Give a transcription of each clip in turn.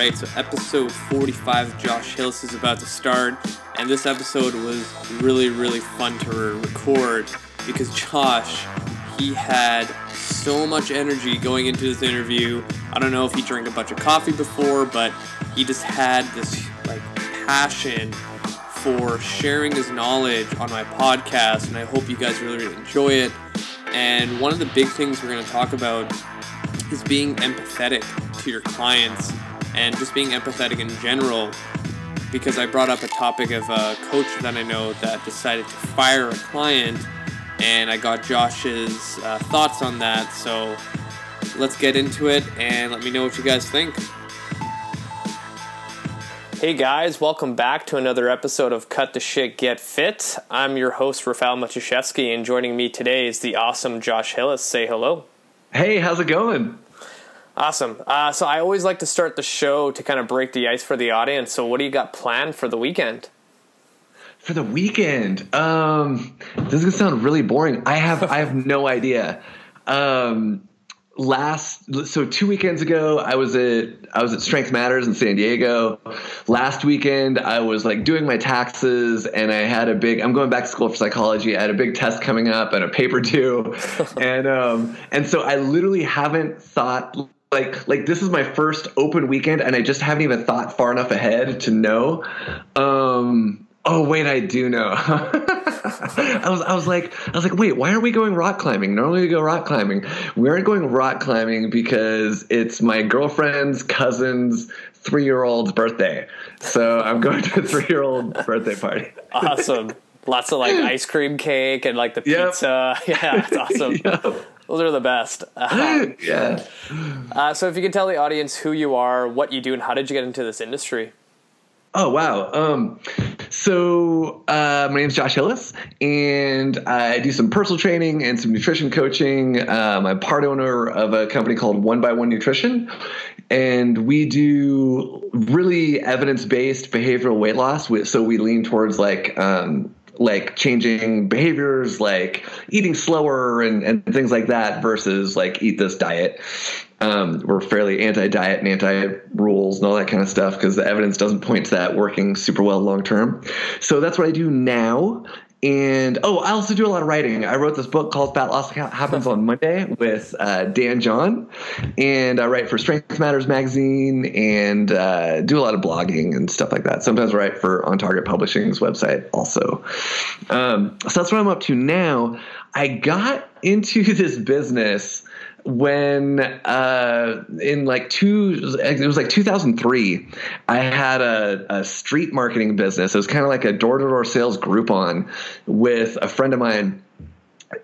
right, so episode 45 of Josh Hillis is about to start, and this episode was really, really fun to record because Josh, he had so much energy going into this interview. I don't know if he drank a bunch of coffee before, but he just had this like passion for sharing his knowledge on my podcast, and I hope you guys really, really enjoy it. And one of the big things we're going to talk about is being empathetic to your clients and just being empathetic in general. Because I brought up a topic of a coach that I know that decided to fire a client, and I got Josh's uh, thoughts on that. So let's get into it and let me know what you guys think. Hey guys, welcome back to another episode of Cut the Shit Get Fit. I'm your host, Rafael Matuszewski, and joining me today is the awesome Josh Hillis. Say hello. Hey, how's it going? Awesome. Uh, so I always like to start the show to kind of break the ice for the audience. So what do you got planned for the weekend? For the weekend, um, this is gonna sound really boring. I have I have no idea. Um, last so two weekends ago i was at i was at strength matters in san diego last weekend i was like doing my taxes and i had a big i'm going back to school for psychology i had a big test coming up and a paper due and um and so i literally haven't thought like like this is my first open weekend and i just haven't even thought far enough ahead to know. Um oh wait i do know. I was I was like I was like wait why are we going rock climbing? Normally we go rock climbing. We aren't going rock climbing because it's my girlfriend's cousin's three year old's birthday. So I'm going to a three year old birthday party. Awesome. Lots of like ice cream cake and like the pizza. Yep. yeah it's awesome. Yep. Those are the best. Uh, yeah. Uh, so, if you could tell the audience who you are, what you do, and how did you get into this industry? Oh wow! Um, so uh, my name is Josh Hillis, and I do some personal training and some nutrition coaching. Um, I'm part owner of a company called One by One Nutrition, and we do really evidence based behavioral weight loss. So we lean towards like um, like changing behaviors, like eating slower and, and things like that, versus like eat this diet um, we're fairly anti-diet and anti-rules and all that kind of stuff because the evidence doesn't point to that working super well long term. So that's what I do now. And oh, I also do a lot of writing. I wrote this book called Fat Loss Happens on Monday with uh, Dan John, and I write for Strength Matters magazine and uh, do a lot of blogging and stuff like that. Sometimes I write for On Target Publishing's website also. Um, so that's what I'm up to now. I got into this business when uh, in like two it was like 2003 i had a, a street marketing business. It was kind of like a door-to-door sales groupon with a friend of mine.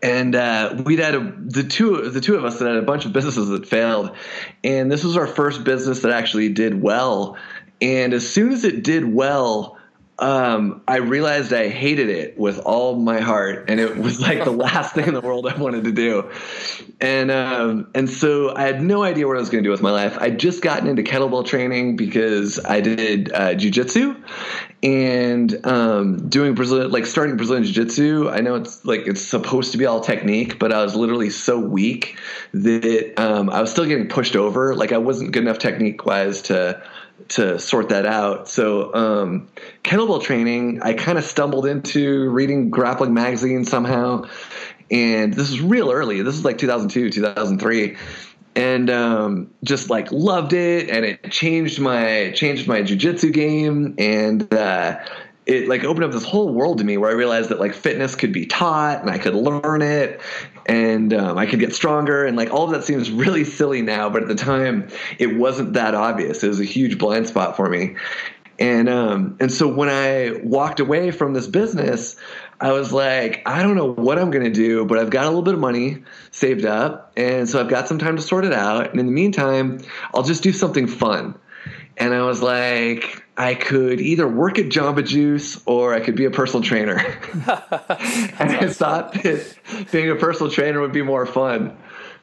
And uh, we'd had a, the two the two of us that had a bunch of businesses that failed. And this was our first business that actually did well. And as soon as it did well um, I realized I hated it with all my heart, and it was like the last thing in the world I wanted to do. And um, and so I had no idea what I was going to do with my life. I'd just gotten into kettlebell training because I did uh, jujitsu, and um, doing Brazilian, like starting Brazilian jiu-jitsu. I know it's like it's supposed to be all technique, but I was literally so weak that um, I was still getting pushed over. Like I wasn't good enough technique wise to to sort that out. So um, kettlebell training, I kind of stumbled into reading grappling magazine somehow, and this is real early. This is like 2002, 2003, and um, just like loved it, and it changed my changed my jujitsu game, and uh, it like opened up this whole world to me where I realized that like fitness could be taught and I could learn it and um, I could get stronger and like all of that seems really silly now, but at the time it wasn't that obvious. It was a huge blind spot for me. And um, and so when I walked away from this business, I was like, I don't know what I'm gonna do, but I've got a little bit of money saved up, and so I've got some time to sort it out. And in the meantime, I'll just do something fun and I was like, I could either work at Jamba Juice or I could be a personal trainer. and I thought that being a personal trainer would be more fun.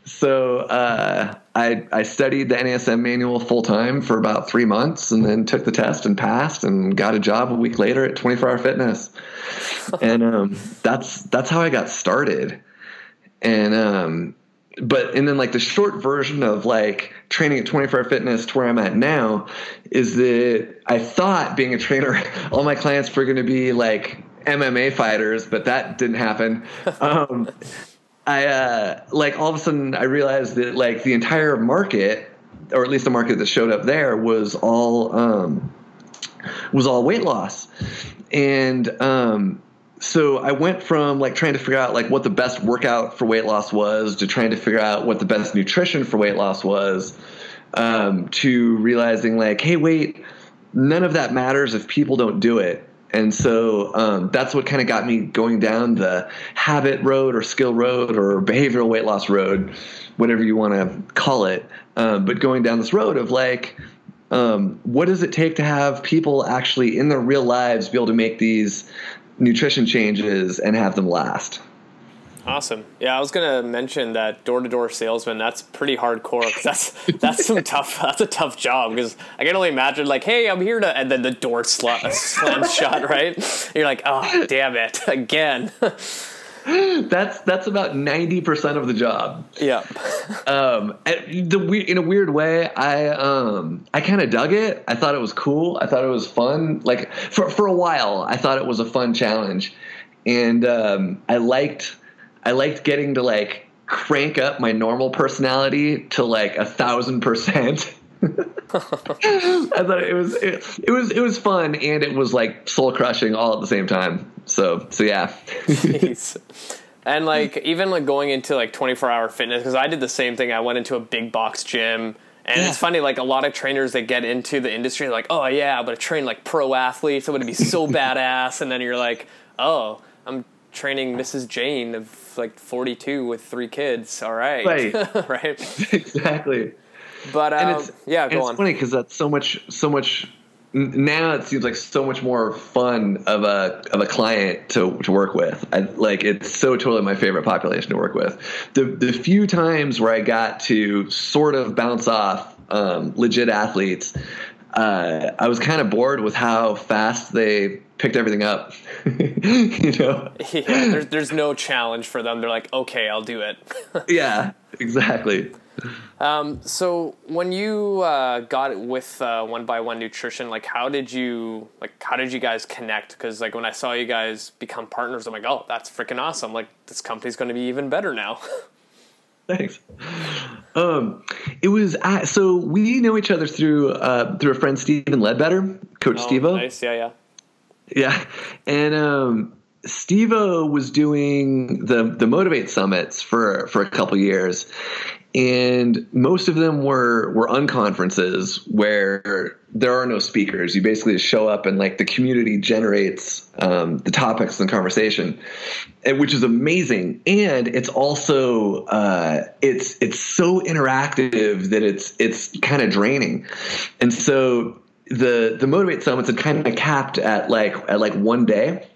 So uh, I, I studied the NASM manual full time for about three months and then took the test and passed and got a job a week later at 24 Hour Fitness. and um, that's, that's how I got started. And um, but and then like the short version of like training at 24 hour fitness to where i'm at now is that i thought being a trainer all my clients were going to be like mma fighters but that didn't happen. Um, i uh, like all of a sudden i realized that like the entire market or at least the market that showed up there was all um, was all weight loss. And um, so I went from like trying to figure out like what the best workout for weight loss was to trying to figure out what the best nutrition for weight loss was um, to realizing like, hey, wait, none of that matters if people don't do it. And so um, that's what kind of got me going down the habit road or skill road or behavioral weight loss road, whatever you want to call it. Um, but going down this road of like, um, what does it take to have people actually in their real lives be able to make these nutrition changes and have them last. Awesome. Yeah, I was gonna mention that door to door salesman. That's pretty hardcore. that's that's some tough. That's a tough job because I can only imagine like, hey, I'm here to, and then the door sl- slams shut. Right? You're like, oh, damn it, again. that's that's about ninety percent of the job. Yeah. um, the in a weird way, I um, I kind of dug it. I thought it was cool. I thought it was fun. Like for for a while, I thought it was a fun challenge, and um, I liked I liked getting to like crank up my normal personality to like a thousand percent. I thought it was it, it, was it was fun and it was like soul crushing all at the same time. So so yeah. and like even like going into like 24 hour fitness because I did the same thing. I went into a big box gym. And yeah. it's funny, like a lot of trainers that get into the industry, like, oh yeah, I'm gonna train like pro athletes. I'm gonna be so badass. And then you're like, oh, I'm training Mrs. Jane of like 42 with three kids. All right, right, right, exactly. But um, it's, yeah, go it's on. funny because that's so much, so much. Now it seems like so much more fun of a of a client to to work with. I, like it's so totally my favorite population to work with. The the few times where I got to sort of bounce off um, legit athletes, uh, I was kind of bored with how fast they picked everything up. you know, yeah, there's there's no challenge for them. They're like, okay, I'll do it. yeah, exactly. Um, so when you uh, got it with uh, One by One Nutrition, like how did you like how did you guys connect? Because like when I saw you guys become partners, I'm like, oh, that's freaking awesome! Like this company's going to be even better now. Thanks. Um, it was uh, so we know each other through uh, through a friend Stephen Ledbetter, Coach oh, Stevo. Nice, yeah, yeah, yeah, and um, Stevo was doing the the Motivate summits for for a couple years, and most of them were were unconferences where there are no speakers. You basically just show up and like the community generates um, the topics and conversation, and, which is amazing. And it's also uh, it's it's so interactive that it's it's kind of draining, and so the the motivate summits are kind of capped at like at like one day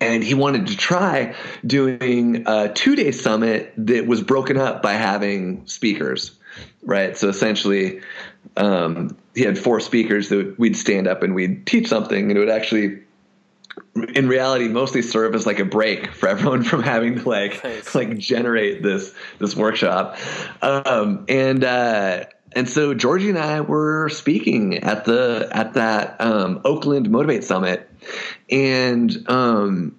and he wanted to try doing a two day summit that was broken up by having speakers, right? So essentially, um, he had four speakers that we'd stand up and we'd teach something, and it would actually, in reality, mostly serve as like a break for everyone from having to like nice. like generate this this workshop, um, and. Uh, and so Georgie and I were speaking at the at that um, Oakland Motivate Summit, and um,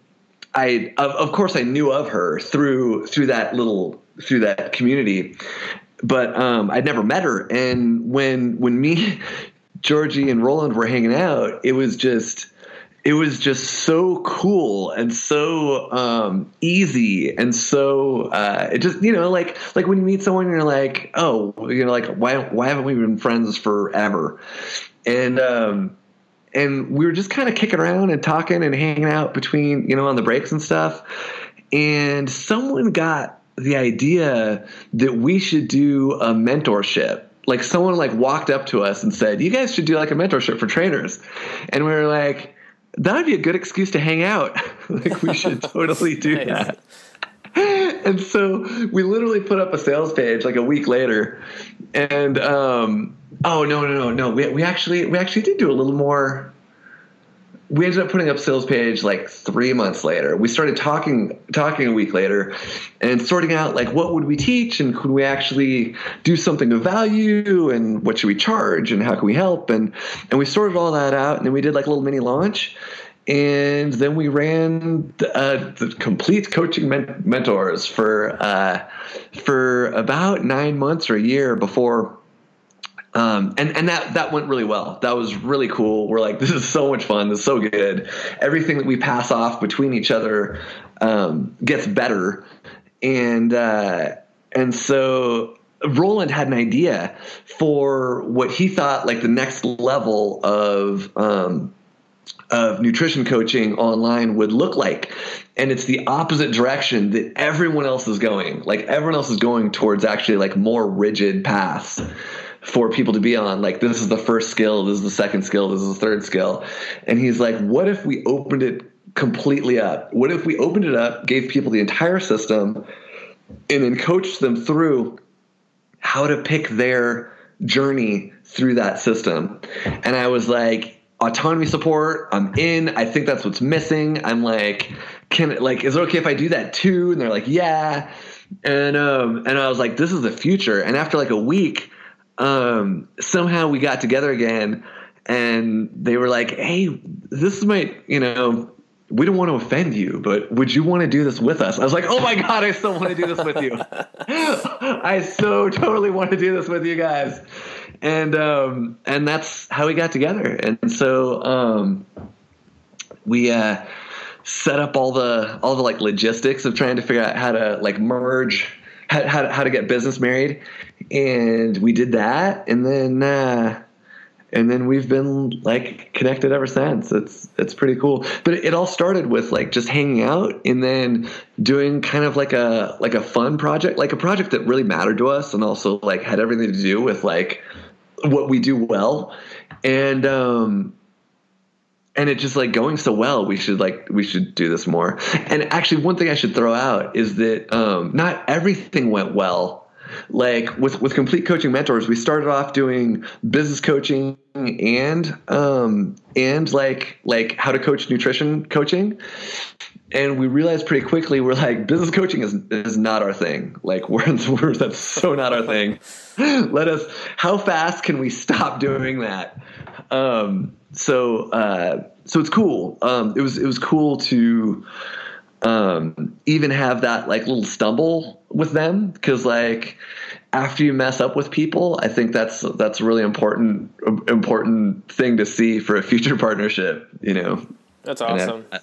I of, of course I knew of her through through that little through that community, but um, I'd never met her. And when when me, Georgie, and Roland were hanging out, it was just it was just so cool and so um, easy and so uh, it just you know like like when you meet someone you're like oh you know like why why haven't we been friends forever and um, and we were just kind of kicking around and talking and hanging out between you know on the breaks and stuff and someone got the idea that we should do a mentorship like someone like walked up to us and said you guys should do like a mentorship for trainers and we were like that would be a good excuse to hang out. like we should totally do nice. that. And so we literally put up a sales page like a week later, and um, oh no no no no we we actually we actually did do a little more. we ended up putting up sales page like three months later. We started talking talking a week later and sorting out like what would we teach and could we actually do something of value and what should we charge and how can we help and and we sorted all that out and then we did like a little mini launch and then we ran uh, the complete coaching men- mentors for uh, for about nine months or a year before um, and and that that went really well. That was really cool. We're like, this is so much fun. This is so good. Everything that we pass off between each other um, gets better, and uh, and so Roland had an idea for what he thought like the next level of um, of nutrition coaching online would look like. And it's the opposite direction that everyone else is going. Like everyone else is going towards actually like more rigid paths for people to be on. Like this is the first skill, this is the second skill, this is the third skill. And he's like, what if we opened it completely up? What if we opened it up, gave people the entire system, and then coached them through how to pick their journey through that system? And I was like, autonomy support, I'm in. I think that's what's missing. I'm like, can it like is it okay if I do that too? And they're like, yeah. And um and I was like, this is the future. And after like a week, um, somehow we got together again and they were like, Hey, this might, you know, we don't want to offend you, but would you want to do this with us? I was like, Oh my God, I still want to do this with you. I so totally want to do this with you guys. And, um, and that's how we got together. And so, um, we, uh, set up all the, all the like logistics of trying to figure out how to like merge, how, how, how to get business married and we did that, and then uh, and then we've been like connected ever since. It's it's pretty cool. But it, it, all started with like just hanging out, and then doing kind of like a like a fun project, like a project that really mattered to us, and also like had everything to do with like what we do well, and um, and it's just like going so well we should like we should do this more. And actually one thing i should throw out is that um, not everything went well. Like with with complete coaching mentors we started off doing business coaching and um and like like how to coach nutrition coaching and we realized pretty quickly we're like business coaching is is not our thing. Like we're, we're that's so not our thing. Let us how fast can we stop doing that? Um so uh so it's cool. Um it was it was cool to um, even have that like little stumble with them. Because like after you mess up with people, I think that's that's a really important important thing to see for a future partnership. You know, that's awesome. I,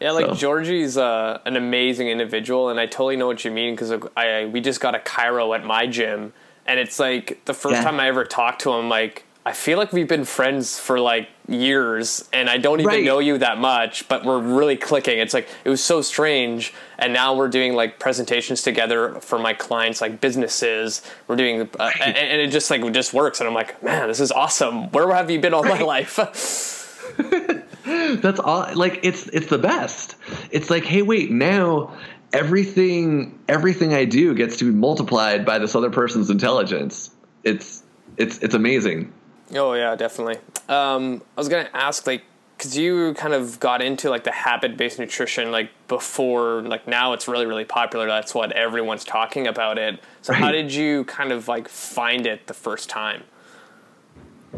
yeah, like so. Georgie's uh, an amazing individual, and I totally know what you mean because I we just got a chiro at my gym, and it's like the first yeah. time I ever talked to him, like I feel like we've been friends for like years and I don't even right. know you that much, but we're really clicking. It's like it was so strange. And now we're doing like presentations together for my clients, like businesses. We're doing, uh, right. and, and, it just like just works. And I'm like, man, this is awesome. Where have you been all right. my life? That's all. Like it's it's the best. It's like, hey, wait, now everything everything I do gets to be multiplied by this other person's intelligence. It's it's it's amazing. Oh yeah, definitely. Um, I was gonna ask like because you kind of got into like the habit based nutrition like before like now it's really really popular that's what everyone's talking about it so right. how did you kind of like find it the first time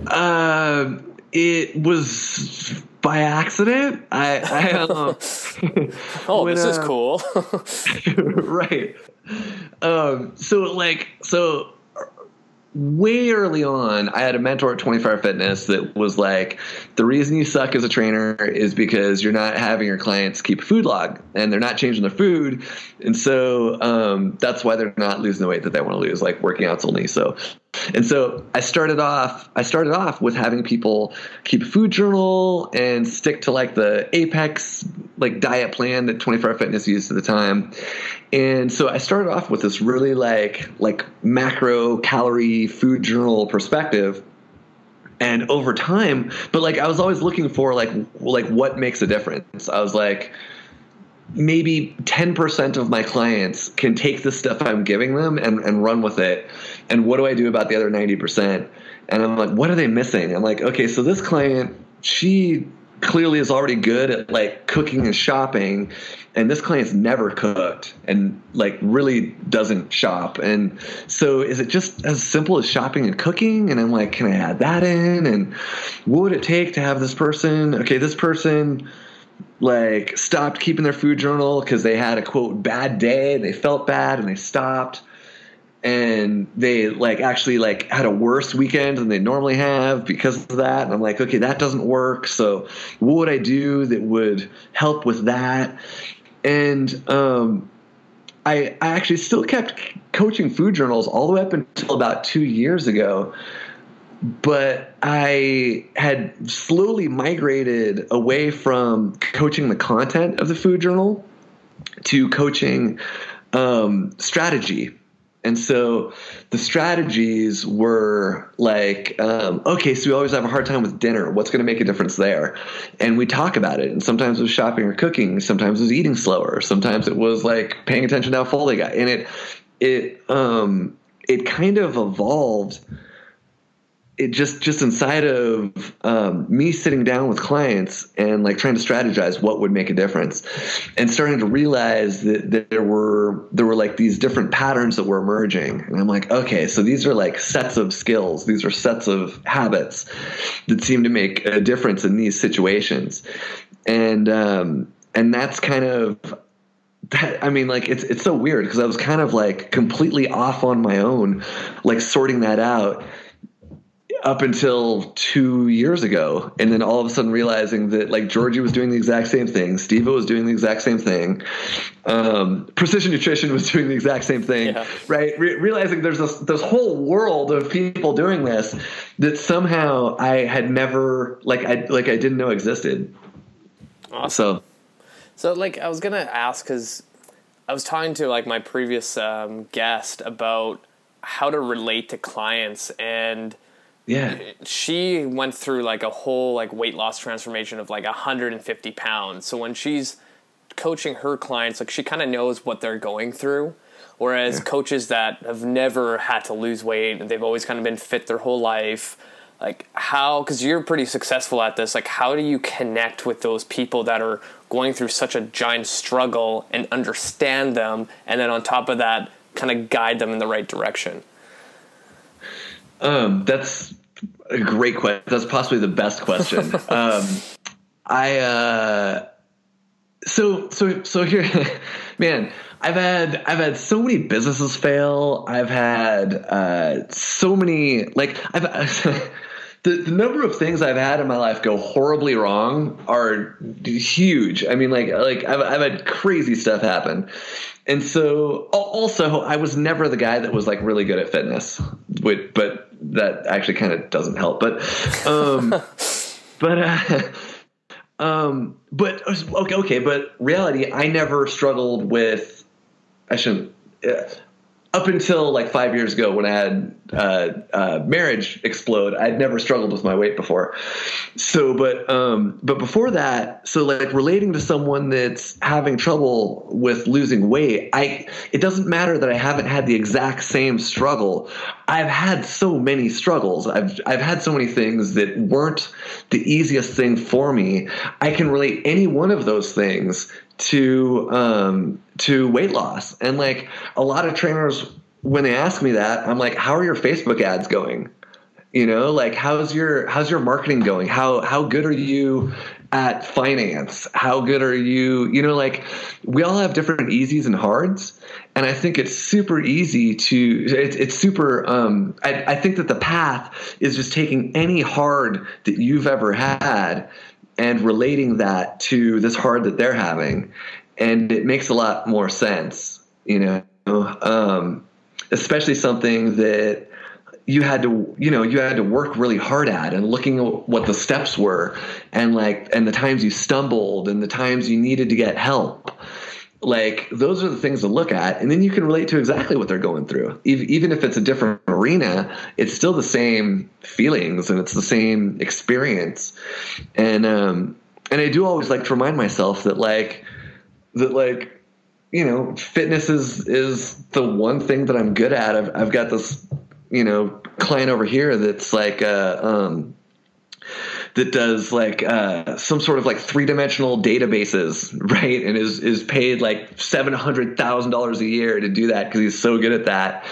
uh, it was by accident? I i uh, oh when, this uh, is cool. Right. Um so like so way early on, I had a mentor at 24 Fitness that was like, the reason you suck as a trainer is because you're not having your clients keep a food log and they're not changing their food. And so um, that's why they're not losing the weight that they want to lose, like working out's only so. And so I started off I started off with having people keep a food journal and stick to like the apex like diet plan that 24 fitness used at the time. And so I started off with this really like like macro calorie food journal perspective. And over time but like i was always looking for like like what makes a difference. I was like maybe 10% of my clients can take the stuff i'm giving them and, and run with it. And what do i do about the other 90% and i'm like what are they missing? I'm like okay so this client she clearly is already good at like cooking and shopping and this client's never cooked and like really doesn't shop. And so is it just as simple as shopping and cooking? And i'm like can i add that in? And what would it take to have this person okay this person like stopped keeping their food journal because they had a quote bad day they felt bad and they stopped and they like actually like had a worse weekend than they normally have because of that. And i'm like okay that doesn't work. So what would i do that would help with that? And um, I, I actually still kept coaching food journals all the way up until about two years ago. But I had slowly migrated away from coaching the content of the food journal to coaching um, strategy and so the strategies were like, um, okay, so we always have a hard time with dinner. What's going to make a difference there? And we talk about it. And sometimes it was shopping or cooking. Sometimes it was eating slower. Sometimes it was like paying attention to how full they got. And it, it, um, it kind of evolved it just just inside of um, me sitting down with clients and like trying to strategize what would make a difference and starting to realize that, that there were there were like these different patterns that were emerging. And i'm like okay so these are like sets of skills. These are sets of habits that seem to make a difference in these situations. And um, and that's kind of that, I mean, like it's it's so weird because I was kind of like completely off on my own, like sorting that out up until two years ago, and then all of a sudden realizing that like Georgie was doing the exact same thing, Steve was doing the exact same thing, um, Precision Nutrition was doing the exact same thing, yeah. right? Re- realizing there's this this whole world of people doing this that somehow I had never like I like I didn't know existed. Awesome. So, so like I was gonna ask because I was talking to like my previous um, guest about how to relate to clients and yeah. She went through like a whole like weight loss transformation of like 150 pounds. So when she's coaching her clients like she kind of knows what they're going through. Whereas yeah. coaches that have never had to lose weight and they've always kind of been fit their whole life like how because you're pretty successful at this like how do you connect with those people that are going through such a giant struggle and understand them and then on top of that kind of guide them in the right direction? Um, that's a great question. That's possibly the best question. um, I uh, so so so here, man. I've had I've had so many businesses fail. I've had uh, so many like I've. the, the number of things I've had in my life go horribly wrong are huge. I mean, like like I've, I've had crazy stuff happen, and so also I was never the guy that was like really good at fitness, but that actually kind of doesn't help. But, um, but, uh, um, but okay, okay. But reality, I never struggled with. I shouldn't. Up until like five years ago when I had uh, uh, marriage explode, I'd never struggled with my weight before. So, but um, but before that, so like relating to someone that's having trouble with losing weight, I it doesn't matter that I haven't had the exact same struggle. I've had so many struggles. I've I've had so many things that weren't the easiest thing for me. I can relate any one of those things to um, to weight loss. And like a lot of trainers, when they ask me that, I'm like, "How are your Facebook ads going? You know, like how's your how's your marketing going? How how good are you at finance? How good are you? You know, like we all have different easies and hards, and I think it's super easy to. It's it's super. Um, I, I think that the path is just taking any hard that you've ever had and relating that to this hard that they're having and it makes a lot more sense you know? Um, especially something that you had to you know you had to work really hard at and looking at what the steps were and like and the times you stumbled and the times you needed to get help. Like those are the things to look at and then you can relate to exactly what they're going through. Even if it's a different arena it's still the same feelings and it's the same experience. And um and i do always like to remind myself that like that like you know fitness is is the one thing that i'm good at i've, I've got this you know client over here that's like uh um that does like uh, some sort of like three dimensional databases, right? And is is paid like seven hundred thousand dollars a year to do that because he's so good at that.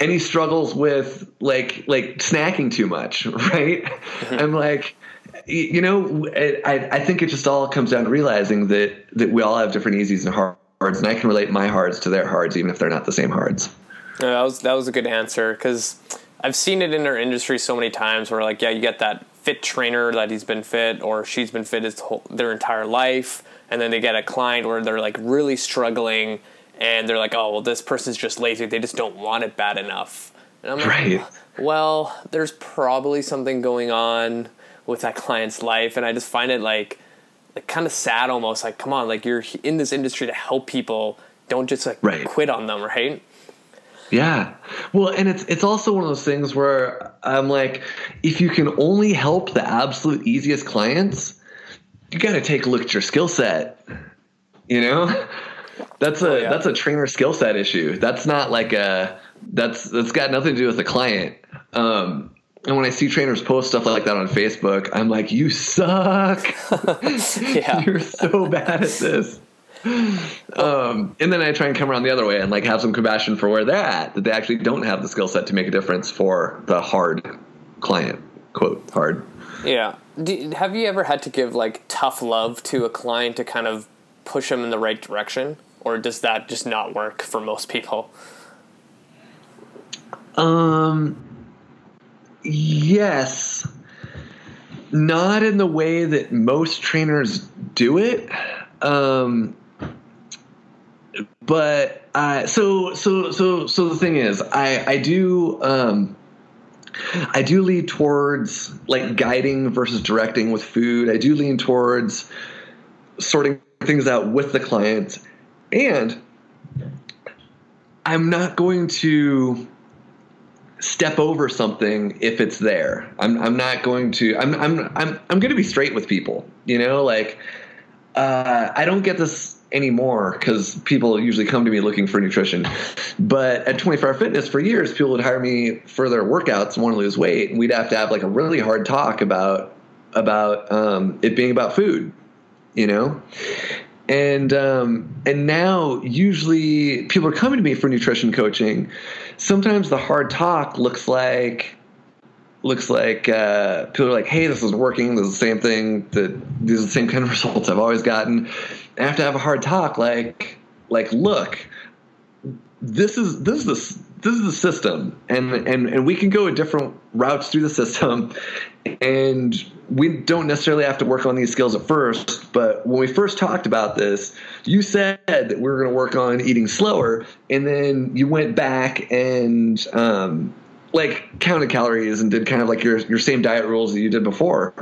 And he struggles with like like snacking too much, right? Mm-hmm. I'm like, you know, I I think it just all comes down to realizing that that we all have different easies and hards, and I can relate my hards to their hards, even if they're not the same hards. Yeah, that was that was a good answer because I've seen it in our industry so many times where like yeah you get that fit trainer that he's been fit or she's been fit his whole, their entire life and then they get a client where they're like really struggling and they're like oh well this person's just lazy they just don't want it bad enough and I'm like right. well there's probably something going on with that client's life and I just find it like like kind of sad almost like come on like you're in this industry to help people don't just like right. quit on them right yeah. Well, and it's it's also one of those things where I'm like, if you can only help the absolute easiest clients, you got to take a look at your skill set. You know, that's a oh, yeah. that's a trainer skill set issue. That's not like a that's that's got nothing to do with the client. Um, and when I see trainers post stuff like that on Facebook, I'm like, you suck. yeah. You're so bad at this um, and then I try and come around the other way and like have some compassion for where they're at, that they actually don't have the skill set to make a difference for the hard client. Quote hard. Yeah. Do, have you ever had to give like tough love to a client to kind of push them in the right direction, or does that just not work for most people? Um. Yes. Not in the way that most trainers do it. Um, but uh, so so so so the thing is, I I do um, I do lean towards like guiding versus directing with food. I do lean towards sorting things out with the client, and I'm not going to step over something if it's there. I'm I'm not going to. I'm I'm I'm I'm going to be straight with people. You know, like uh, I don't get this anymore because people usually come to me looking for nutrition. But at 24 Hour Fitness, for years, people would hire me for their workouts and want to lose weight, and we'd have to have like a really hard talk about about um, it being about food, you know. And um, and now usually people are coming to me for nutrition coaching. Sometimes the hard talk looks like looks like uh, people are like, "Hey, this is working. This is the same thing. That these are the same kind of results I've always gotten." I have to have a hard talk, like, like, look, this is this is the this is the system, and and and we can go a different routes through the system, and we don't necessarily have to work on these skills at first. But when we first talked about this, you said that we were going to work on eating slower, and then you went back and um, like counted calories and did kind of like your your same diet rules that you did before.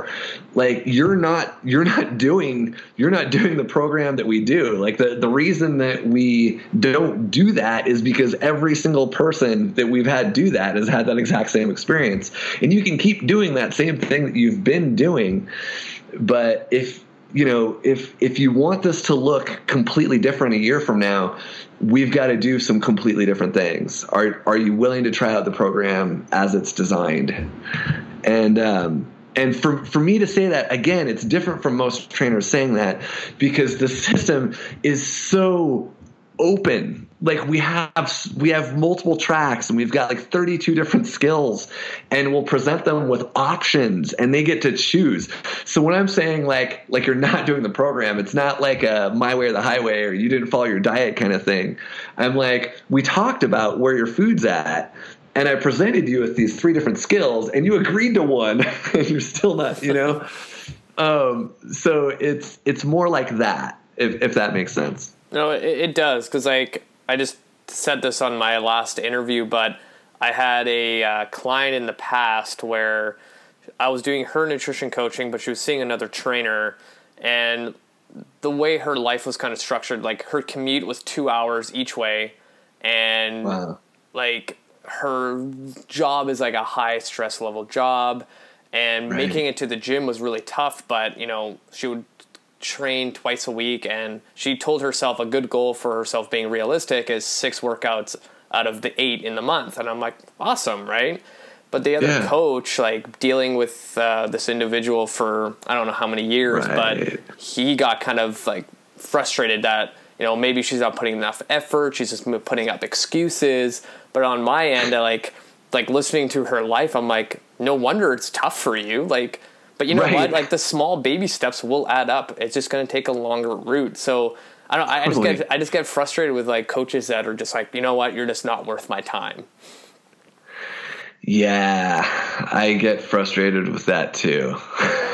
Like you're not you're not doing you're not doing the program that we do. Like the the reason that we don't do that is because every single person that we've had do that has had that exact same experience. And you can keep doing that same thing that you've been doing but if you know if if you want this to look completely different a year from now we've got to do some completely different things. Are are you willing to try out the program as it's designed? And um, and for for me to say that again, it's different from most trainers saying that because the system is so open. Like we have we have multiple tracks and we've got like 32 different skills and we'll present them with options and they get to choose. So when i'm saying like like you're not doing the program it's not like a my way or the highway or you didn't follow your diet kind of thing. I'm like we talked about where your food's at and i presented you with these three different skills and you agreed to one and you're still not you know? Um, so it's it's more like that if, if that makes sense no, it, it does because like I just said this on my last interview, but I had a uh, client in the past where I was doing her nutrition coaching, but she was seeing another trainer, and the way her life was kind of structured, like her commute was two hours each way, and wow. like her job is like a high stress level job, and right. making it to the gym was really tough. But you know, she would train twice a week and she told herself a good goal for herself being realistic is six workouts out of the eight in the month and i'm like awesome right but the other Yeah. coach, like dealing with uh, this individual for I don't know how many years, Right. but he got kind of like frustrated that you know maybe she's not putting enough effort, she's just putting up excuses. But on my end, I like like listening to her life, I'm like, no wonder it's tough for you. Like, but you know Right. what? Like the small baby steps will add up. It's just going to take a longer route. So. I don't. I I just get. I just get frustrated with like coaches that are just like, you know what, you're just not worth my time. Yeah, I get frustrated with that too.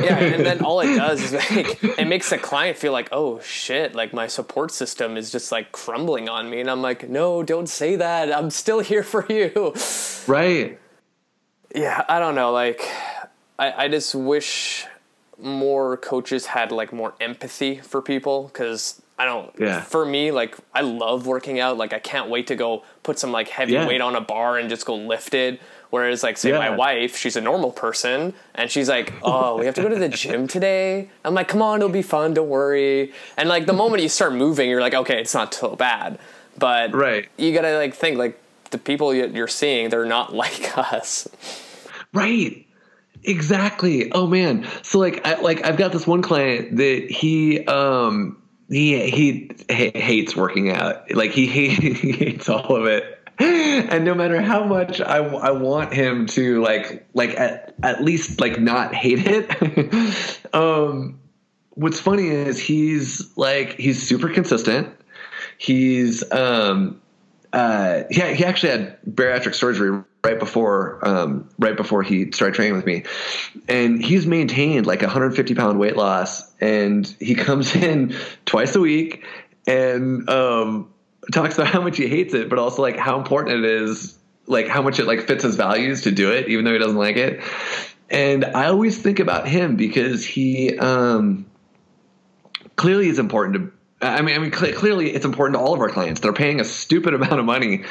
yeah, and then all it does is like it makes the client feel like, oh shit, like my support system is just like crumbling on me, and I'm like, no, don't say that. I'm still here for you. right. Yeah, I don't know. Like, I I just wish more coaches had like more empathy for people because. I don't. Yeah. For me, like I love working out. Like I can't wait to go put some like heavy Yeah. weight on a bar and just go lift it. Whereas, like, say my wife, she's a normal person, and she's like, "Oh, we have to go to the gym today." I'm like, "Come on, it'll be fun. Don't worry." And like the moment you start moving, you're like, "Okay, it's not so bad." But Right. you gotta like think like the people you're seeing, they're not like us. Right. Exactly. Oh man. So like I like I've got this one client that he um he he, ha- hates working out. Like he, he hates all of it. And no matter how much I, I want him to like like at, at least like not hate it. um what's funny is he's like he's super consistent. He's um uh, he, he actually had bariatric surgery right before um, right before he started training with me, and he's maintained like 150 pound weight loss, and he comes in twice a week and um, talks about how much he hates it, but also like how important it is, like how much it like fits his values to do it, even though he doesn't like it. And I always think about him because he um, clearly is important to I mean, I mean, cle clearly it's important to all of our clients. They're paying a stupid amount of money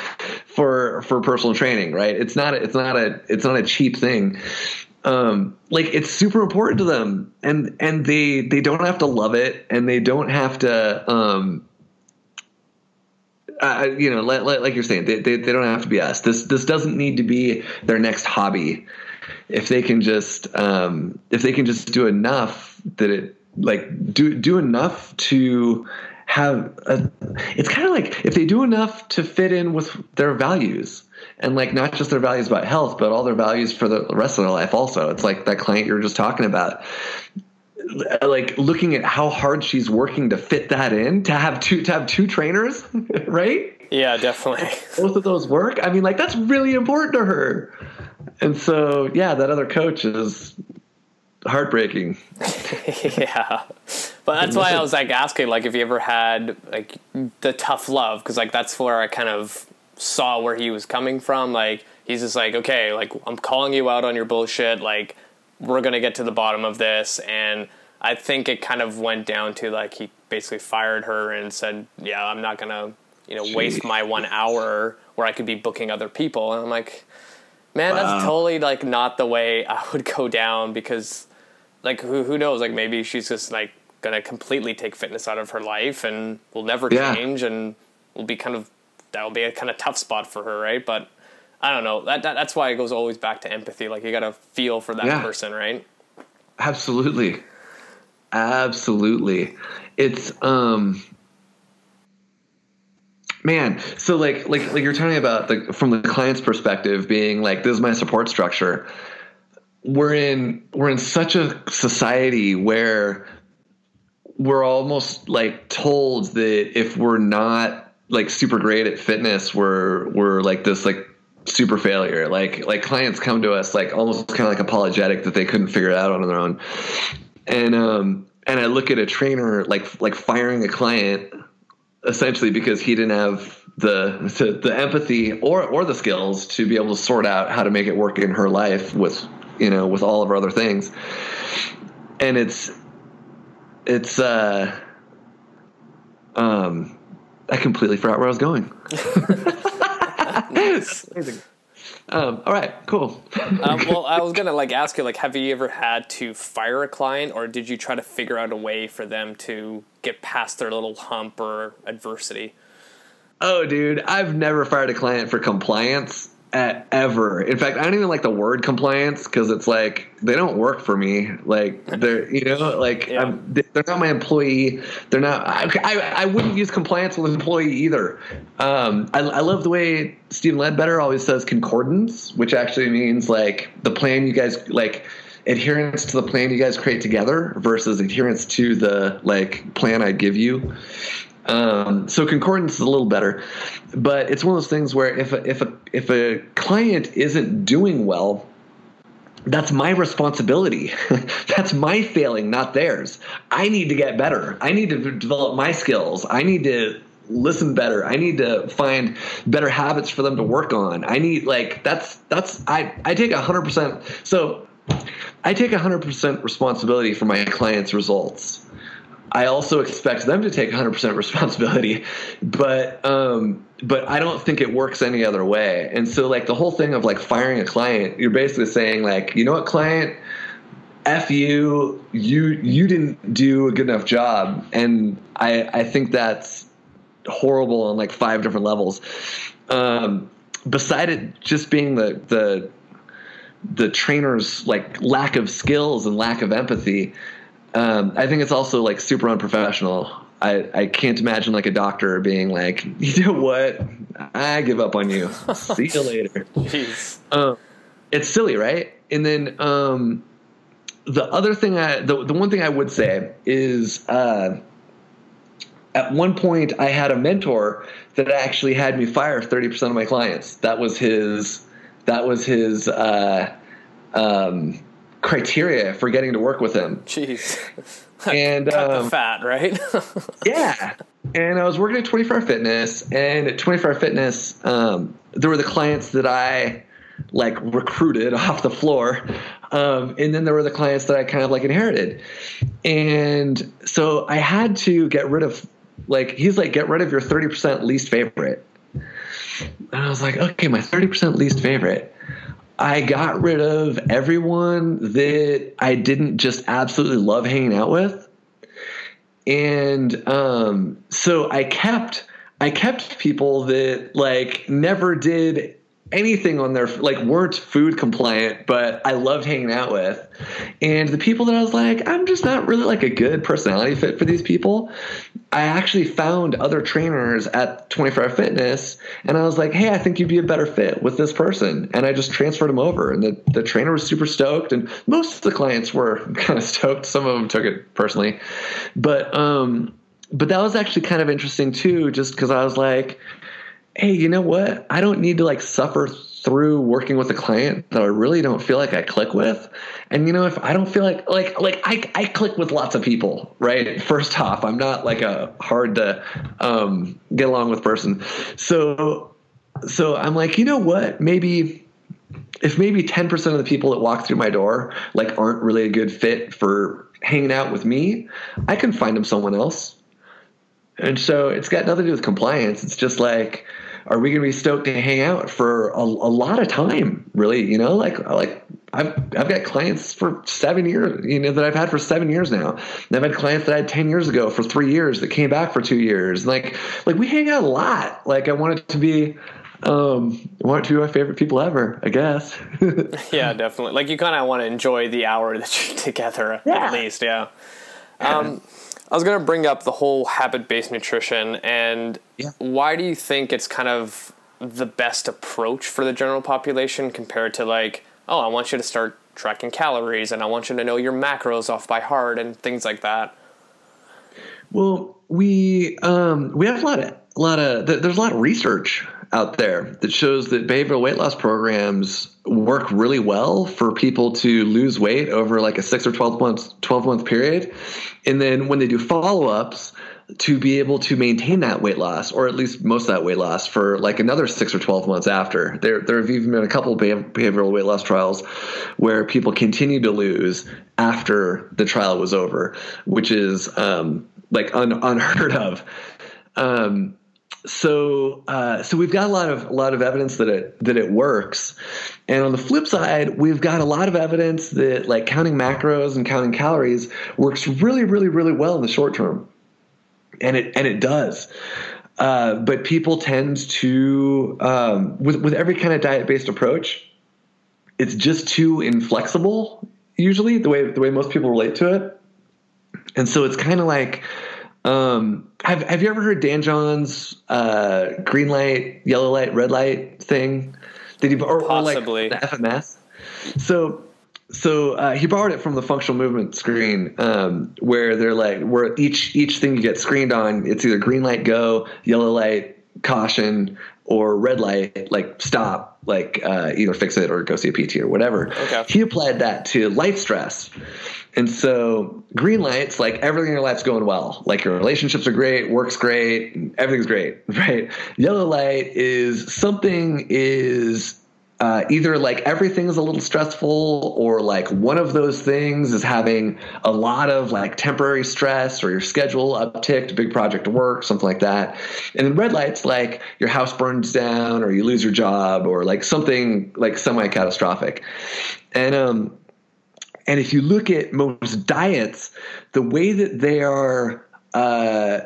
for for personal training, right? It's not a, it's not a it's not a cheap thing. Um, like it's super important to them, and and they they don't have to love it, and they don't have to. Um, uh, you know, like, like you're saying, they, they they don't have to be us. This this doesn't need to be their next hobby. If they can just um, if they can just do enough that it like do do enough to have a, it's kind of like if they do enough to fit in with their values and like not just their values about health but all their values for the rest of their life also. It's like that client you were just talking about. Uh, like looking at how hard she's working to fit that in to have two to have two trainers right? Yeah, definitely. both of those work. I mean like that's really important to her. And so yeah that other coach is heartbreaking yeah, but that's why I was like asking, like, if you ever had like the tough love, because like that's where I kind of saw where he was coming from. Like, he's just like, okay, like I'm calling you out on your bullshit. Like, we're gonna get to the bottom of this, and I think it kind of went down to like he basically fired her and said, yeah, I'm not gonna, you know, waste my one hour where I could be booking other people, and I'm like. Man, Wow. that's totally like not the way I would go down because like who who knows like maybe she's just like gonna completely take fitness out of her life and will never Yeah. change and will be kind of that will be a kind of tough spot for her right but i don't know that, that that's why it goes always back to empathy like you gotta feel for that Yeah. person right Absolutely. Absolutely. It's um man, so like like like you're talking about the from the client's perspective being like this is my support structure. We're in we're in such a society where we're almost like told that if we're not like super great at fitness, we're we're like this like super failure. Like like clients come to us like almost kind of like apologetic that they couldn't figure it out on their own. And um and I look at a trainer like like firing a client essentially because he didn't have the the, the empathy or or the skills to be able to sort out how to make it work in her life with you know with all of our other things. And it's it's uh um I completely forgot where I was going. Um, all right, cool. um, well i was gonna like ask you like have you ever had to fire a client or did you try to figure out a way for them to get past their little hump or adversity Oh, dude, I've never fired a client for compliance. Ever. In fact, I don't even like the word compliance because it's like they don't work for me. Like they're you know like yeah. they're not my employee. They're not. I, I, I wouldn't use compliance with an employee either. Um, I, I love the way Stephen Ledbetter always says concordance, which actually means like the plan you guys like adherence to the plan you guys create together versus adherence to the like plan I give you. Um, so concordance is a little better, but it's one of those things where if a, if a if a client isn't doing well, that's my responsibility. that's my failing, not theirs. I need to get better. I need to develop my skills. I need to listen better. I need to find better habits for them to work on. I need like that's that's I I take a hundred percent. So I take a hundred percent responsibility for my clients' results. I also expect them to take 100% responsibility, but um, but I don't think it works any other way. And so like the whole thing of like firing a client, you're basically saying like, you know what, client, f you, you you didn't do a good enough job, and I I think that's horrible on like five different levels. Um, beside it just being the the the trainer's like lack of skills and lack of empathy um, I think it's also like super unprofessional. I, I can't imagine like a doctor being like, you know what? I give up on you. See you later. Jeez. Um, it's silly, right? And then um, the other thing I, the, the one thing I would say is, uh, at one point I had a mentor that actually had me fire 30% of my clients. That was his, that was his, uh, um, criteria for getting to work with him. Jeez. And Cut um, the fat, right? yeah. And I was working at 24 Hour Fitness, and at 24 Hour Fitness, um, there were the clients that I like recruited off the floor. Um, and then there were the clients that I kind of like inherited. And so I had to get rid of like he's like get rid of your 30% least favorite. And I was like, okay, my 30% least favorite. I got rid of everyone that I didn't just absolutely love hanging out with. And um, so I kept I kept people that like never did anything on their like weren't food compliant, but I loved hanging out with. And the people that I was like, I'm just not really like a good personality fit for these people. I actually found other trainers at 24 Hour Fitness, and I was like, "Hey, I think you'd be a better fit with this person." And I just transferred them over, and the the trainer was super stoked, and most of the clients were kind of stoked. Some of them took it personally, but um, but that was actually kind of interesting too, just because I was like, hey, you know what? I don't need to like suffer through working with a client that I really don't feel like I click with. And you know, if I don't feel like like like I I click with lots of people, right? First off, I'm not like a hard to um, get along with person. So so I'm like, you know what? Maybe if maybe 10% of the people that walk through my door like aren't really a good fit for hanging out with me, I can find them someone else. And so it's got nothing to do with compliance. It's just like are we going to be stoked to hang out for a, a, lot of time? Really, you know, like like I've I've got clients for seven years, you know, that I've had for seven years now. And I've had clients that I had ten years ago for three years that came back for two years. Like like we hang out a lot. Like I want it to be. Um, I want it to be my favorite people ever, I guess. yeah, definitely. Like you kind of want to enjoy the hour that you're together, yeah. at least. Yeah. Um, I was going to bring up the whole habit based nutrition and yeah. why do you think it's kind of the best approach for the general population compared to like, oh, I want you to start tracking calories and I want you to know your macros off by heart and things like that? Well, we um, we have a lot of a lot of there's a lot of research out there that shows that behavioral weight loss programs work really well for people to lose weight over like a six or 12 months 12 month period. And then when they do follow-ups to be able to maintain that weight loss or at least most of that weight loss for like another six or 12 months after. There, there have even been a couple behavioral weight loss trials where people continue to lose after the trial was over which is um, like un, unheard of. Um, so uh, so we've got a lot of a lot of evidence that it that it works and on the flip side we've got a lot of evidence that like counting macros and counting calories works really really really well in the short term and it and it does uh, but people tend to um, with with every kind of diet based approach, it's just too inflexible. Usually, the way the way most people relate to it, and so it's kind of like. Um, have Have you ever heard Dan John's uh, green light, yellow light, red light thing? Did he or, or like Possibly. the FMS? So so uh, he borrowed it from the functional movement screen, um, where they're like, where each each thing you get screened on, it's either green light, go, yellow light, caution, or red light, like stop, like uh, either fix it or go see a PT or whatever. Okay. He applied that to life stress, and so green lights, like everything in your life's going well, like your relationships are great, work's great, everything's great, right? Yellow light is something is uh, either like everything is a little stressful or like one of those things is having a lot of like temporary stress or your schedule upticked, big project of work, something like that. And then red lights like your house burns down or you lose your job or like something like semi catastrophic. And, um, and if you look at most diets, the way that they are, uh,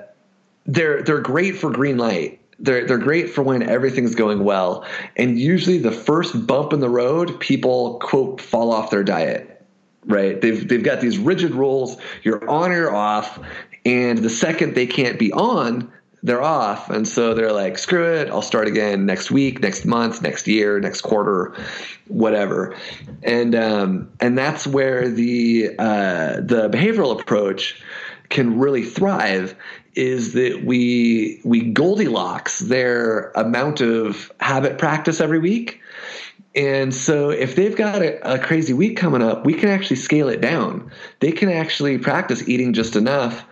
they're they're great for green light. They're they're great for when everything's going well. And usually the first bump in the road, people quote fall off their diet. Right? They've they've got these rigid rules. You're on or off, and the second they can't be on, they're off. And so they're like, screw it, I'll start again next week, next month, next year, next quarter, whatever. And um, and that's where the uh, the behavioral approach can really thrive is that we we Goldilocks their amount of habit practice every week. And so if they've got a, a, crazy week coming up, we can actually scale it down. They can actually practice eating just enough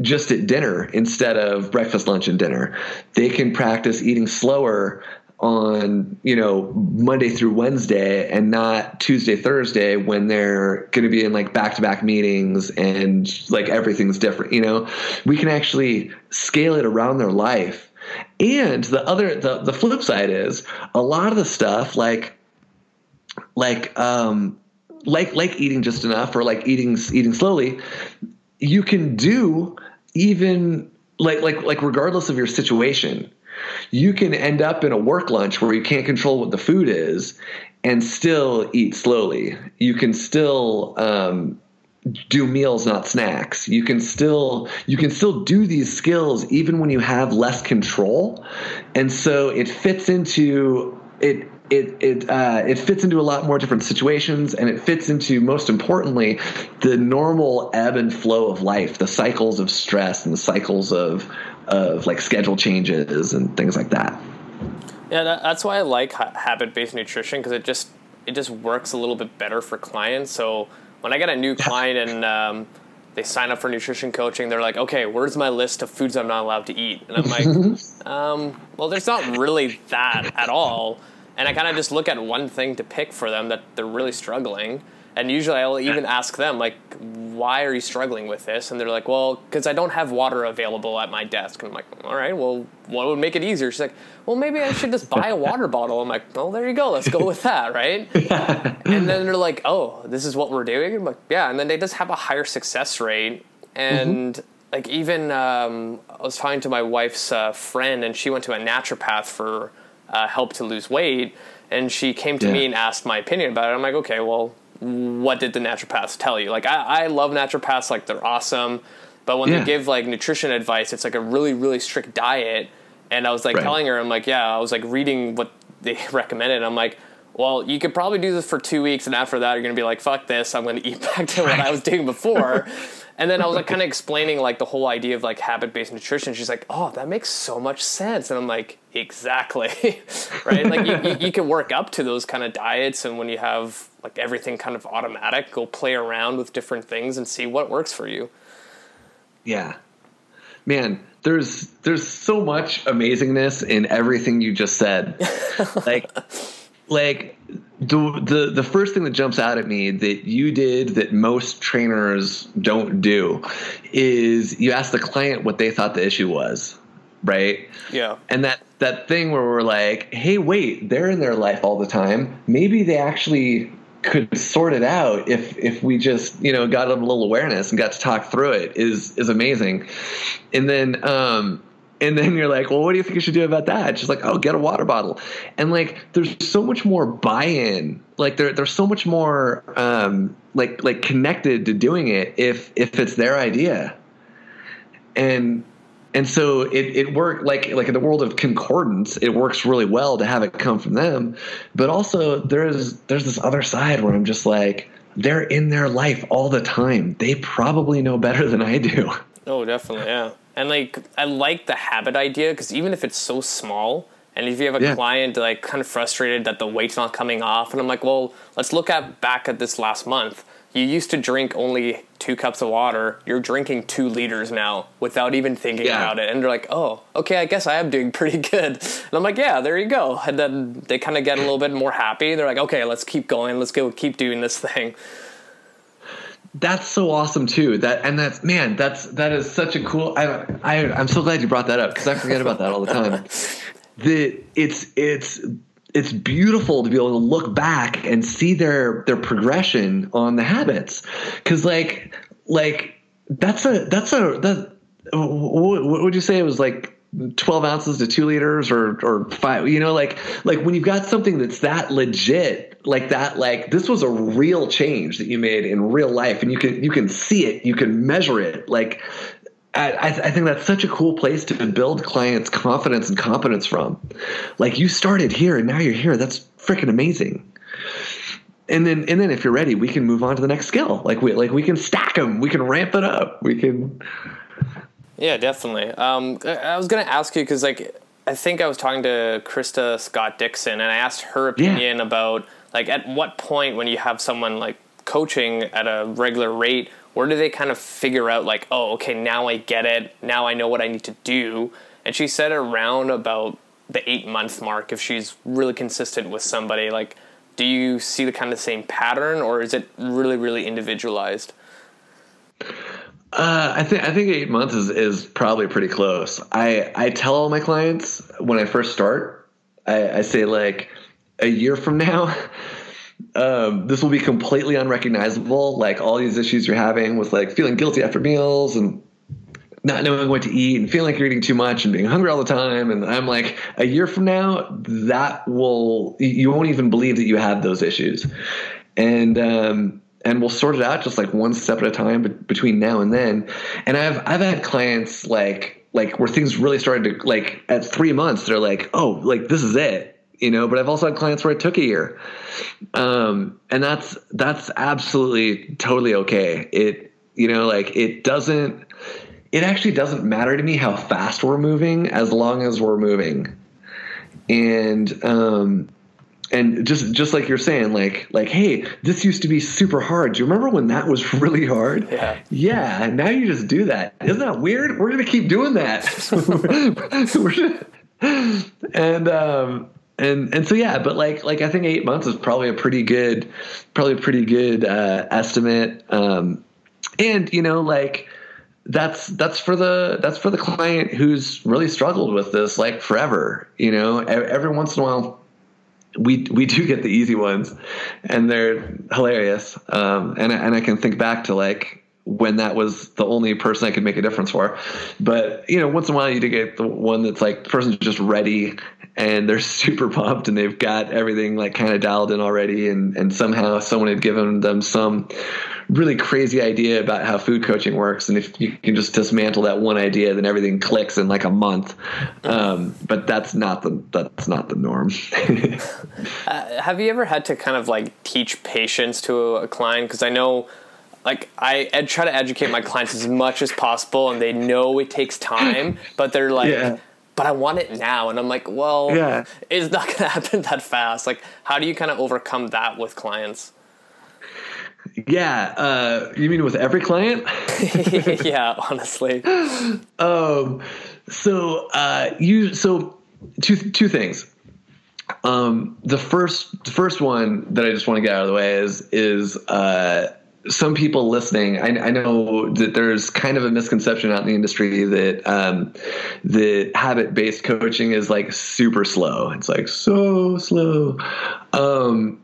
just at dinner instead of breakfast, lunch, and dinner. They can practice eating slower on you know Monday through Wednesday and not Tuesday Thursday when they're going to be in like back to back meetings and like everything's different you know we can actually scale it around their life and the other the, the flip side is a lot of the stuff like like um like like eating just enough or like eating eating slowly you can do even like like like regardless of your situation you can end up in a work lunch where you can't control what the food is and still eat slowly. You can still um, do meals, not snacks. You can still you can still do these skills even when you have less control, and so it fits into it. It it uh, it fits into a lot more different situations, and it fits into most importantly the normal ebb and flow of life, the cycles of stress and the cycles of of like schedule changes and things like that. Yeah, that, that's why I like ha- habit-based nutrition because it just it just works a little bit better for clients. So when I get a new client and um, they sign up for nutrition coaching, they're like, "Okay, where's my list of foods I'm not allowed to eat?" And I'm like, um, "Well, there's not really that at all." And I kind of just look at one thing to pick for them that they're really struggling. And usually I'll even ask them, like, why are you struggling with this? And they're like, well, because I don't have water available at my desk. And I'm like, all right, well, what would make it easier? She's like, well, maybe I should just buy a water bottle. I'm like, well, there you go. Let's go with that, right? and then they're like, oh, this is what we're doing? I'm like, yeah. And then they just have a higher success rate. And mm-hmm. like, even um, I was talking to my wife's uh, friend, and she went to a naturopath for uh, help to lose weight. And she came to yeah. me and asked my opinion about it. I'm like, okay, well, what did the naturopaths tell you? Like I, I love naturopaths, like they're awesome, but when yeah. they give like nutrition advice, it's like a really really strict diet. And I was like right. telling her, I'm like, yeah, I was like reading what they recommended. I'm like, well, you could probably do this for two weeks, and after that, you're gonna be like, fuck this, I'm gonna eat back to what I was doing before. and then I was like kind of explaining like the whole idea of like habit based nutrition. She's like, "Oh, that makes so much sense." And I'm like, "Exactly, right? Like you, you, you, can work up to those kind of diets, and when you have like everything kind of automatic, go play around with different things and see what works for you." Yeah, man. There's there's so much amazingness in everything you just said. like like the, the the first thing that jumps out at me that you did that most trainers don't do is you ask the client what they thought the issue was right? Yeah. And that that thing where we're like hey wait they're in their life all the time. Maybe they actually could sort it out if if we just you know got them a little awareness and got to talk through it is is amazing. And then um and then you're like, well, what do you think you should do about that? She's like, oh, get a water bottle. And like, there's so much more buy-in. Like there, there's so much more um, like like connected to doing it if if it's their idea. And and so it, it worked like like in the world of concordance, it works really well to have it come from them. But also there's there's this other side where I'm just like, they're in their life all the time. They probably know better than I do. Oh, definitely, yeah. And like, I like the habit idea because even if it's so small, and if you have a yeah. client like kind of frustrated that the weight's not coming off, and I'm like, well, let's look at back at this last month. You used to drink only two cups of water. You're drinking two liters now without even thinking yeah. about it. And they're like, oh, okay, I guess I am doing pretty good. And I'm like, yeah, there you go. And then they kind of get a little bit more happy. They're like, okay, let's keep going. Let's go keep doing this thing that's so awesome too. That and that's man, that's that is such a cool. I, I I'm so glad you brought that up because I forget about that all the time. the it's it's it's beautiful to be able to look back and see their their progression on the habits because like like that's a that's a that what would you say it was like 12 ounces to two liters or or five you know like like when you've got something that's that legit like that like this was a real change that you made in real life and you can you can see it you can measure it. Like I, I think that's such a cool place to build clients confidence and competence from. Like you started here and now you're here. That's freaking amazing. And then and then if you're ready we can move on to the next skill. Like we like we can stack them we can ramp it up. We can yeah, definitely. Um, I was going to ask you because, like, I think I was talking to Krista Scott Dixon, and I asked her opinion yeah. about like at what point when you have someone like coaching at a regular rate, where do they kind of figure out like, oh, okay, now I get it, now I know what I need to do, and she said around about the eight month mark if she's really consistent with somebody like do you see the kind of same pattern or is it really really individualized uh, I think I think eight months is, is probably pretty close. I I tell all my clients when I first start, I, I say like a year from now, um, this will be completely unrecognizable. Like all these issues you're having with like feeling guilty after meals and not knowing what to eat and feeling like you're eating too much and being hungry all the time. And I'm like, a year from now, that will you won't even believe that you have those issues. And um, and we'll sort it out just like one step at a time between now and then. And I've I've had clients like like where things really started to like at three months they're like oh like this is it you know? But i've also had clients where it took a year. Um, and that's that's absolutely totally okay. It you know like it doesn't it actually doesn't matter to me how fast we're moving as long as we're moving. And um, and just just like you're saying like like hey this used to be super hard. Do you remember when that was really hard? Yeah. Yeah now you just do that. Isn't that weird? We're gonna keep doing that. And um and and so yeah but like like i think eight months is probably a pretty good probably a pretty good uh estimate. Um and you know like that's that's for the that's for the client who's really struggled with this like forever you know? Every once in a while we we do get the easy ones, and they're hilarious. Um, and and I can think back to like when that was the only person I could make a difference for. But you know, once in a while you do get the one that's like the person's just ready and they're super pumped and they've got everything like kind of dialed in already, and and somehow someone had given them some really crazy idea about how food coaching works, and if you can just dismantle that one idea, then everything clicks in like a month. Um, but that's not the that's not the norm. uh, have you ever had to kind of like teach patience to a, client? Because I know like I ed- try to educate my clients as much as possible, and they know it takes time, but they're like. Yeah. But I want it now, and I'm like, well, yeah. it's not going to happen that fast. Like, how do you kind of overcome that with clients? Yeah, uh, you mean with every client? yeah, honestly. Um, so uh, you so two two things. Um, the first the first one that I just want to get out of the way is is uh, some people listening. I, I, know that there's kind of a misconception out in the industry that um, that habit based coaching is like super slow. It's like so slow. Um,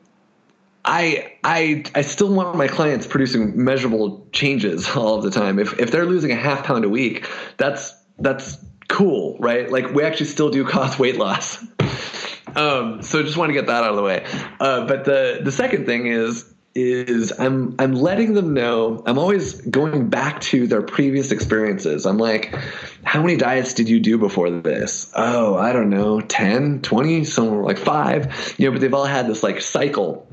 I I I still want my clients producing measurable changes all of the time. If if they're losing a half pound a week, that's that's cool, right? Like we actually still do cause weight loss. um, so I just want to get that out of the way. Uh, but the the second thing is is I'm I'm letting them know I'm always going back to their previous experiences. I'm like, how many diets did you do before this? Oh, I don't know, 10, 20, somewhere like 5. You know, but they've all had this like cycle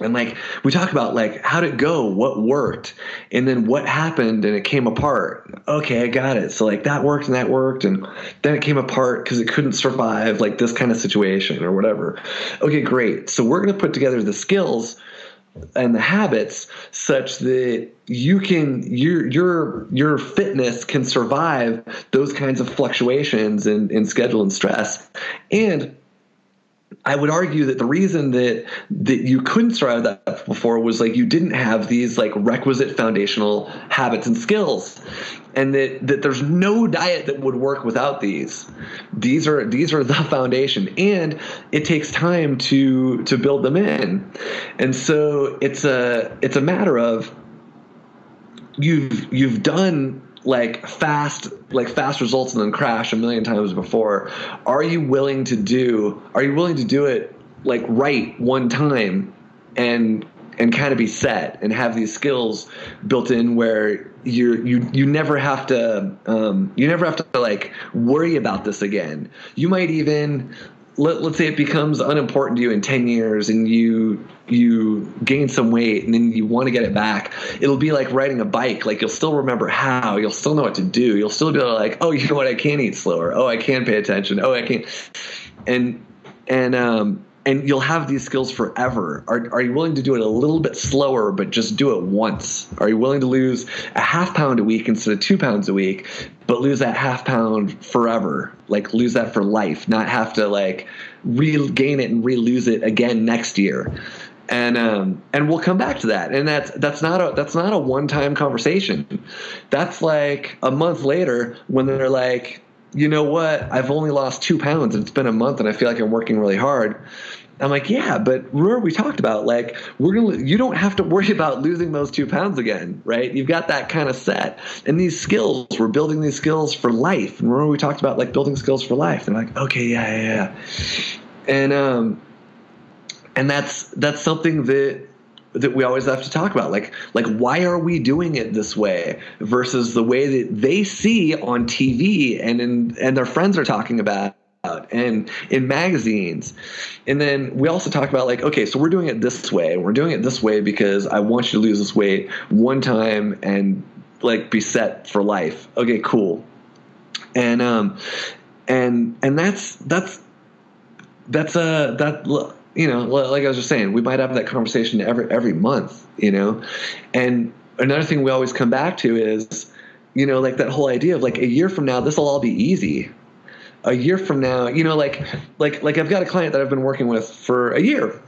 and like we talk about like how did it go? What worked? And then what happened and it came apart? Okay i got it. So like that worked and that worked. And then it came apart because it couldn't survive like this kind of situation or whatever. Okay great. So we're going to put together the skills and the habits such that you can your your your fitness can survive those kinds of fluctuations in, in schedule and stress. And I would argue that the reason that that you couldn't survive that before was like you didn't have these like requisite foundational habits and skills, and that that there's no diet that would work without these. These are these are the foundation, and it takes time to to build them in, and so it's a it's a matter of you've you've done like fast like fast results and then crash a million times before. Are you willing to do are you willing to do it like right one time and and kind of be set and have these skills built in where you're you you never have to um, you never have to like worry about this again. You might even let, let's say it becomes unimportant to you in 10 years and you you gain some weight and then you want to get it back it'll be like riding a bike like you'll still remember how you'll still know what to do you'll still be like oh you know what i can eat slower oh i can pay attention oh i can and and um and you'll have these skills forever. Are, are you willing to do it a little bit slower, but just do it once? Are you willing to lose a half pound a week instead of two pounds a week, but lose that half pound forever? Like lose that for life, not have to like regain it and re-lose it again next year. And um, and we'll come back to that. And that's that's not a that's not a one time conversation. That's like a month later when they're like, you know what? I've only lost two pounds and it's been a month and I feel like I'm working really hard. I'm like, yeah, but remember we talked about like we're gonna you don't have to worry about losing those two pounds again, right? You've got that kind of set. And these skills, we're building these skills for life. And remember we talked about like building skills for life. They're like, okay, yeah, yeah, yeah. And um and that's that's something that that we always have to talk about. Like like why are we doing it this way versus the way that they see on TV and in and their friends are talking about and in magazines. And then we also talk about like okay so we're doing it this way. We're doing it this way because i want you to lose this weight one time and like be set for life. Okay cool. And um and and that's that's that's a that you know, like I was just saying, we might have that conversation every every month, you know. And another thing we always come back to is, you know, like that whole idea of like a year from now, this will all be easy. A year from now, you know, like like like I've got a client that I've been working with for a year,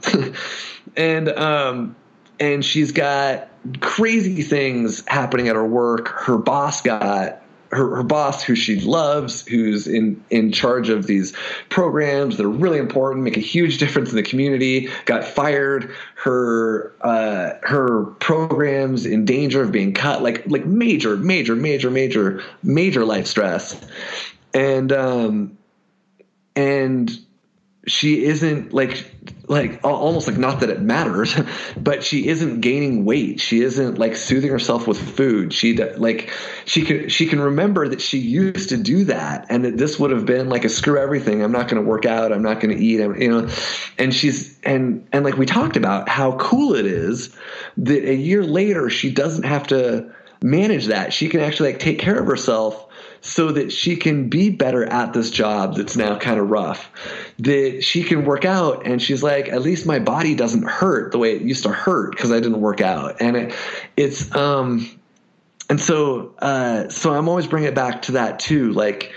and um, and she's got crazy things happening at her work. Her boss got her, her boss, who she loves, who's in, in charge of these programs that are really important, make a huge difference in the community, got fired. Her uh, her programs in danger of being cut, like like major, major, major, major, major life stress, and um, and she isn't like like almost like not that it matters but she isn't gaining weight. She isn't like soothing herself with food. She like she can she can remember that she used to do that and that this would have been like a screw everything. I'm not going to work out. I'm not going to eat you know and she's and and like we talked about how cool it is that a year later she doesn't have to manage that. She can actually like take care of herself so that she can be better at this job that's now kind of rough. That she can work out and she's like, at least my body doesn't hurt the way it used to hurt because I didn't work out. And it, it's um and so uh so I'm always bringing it back to that too. Like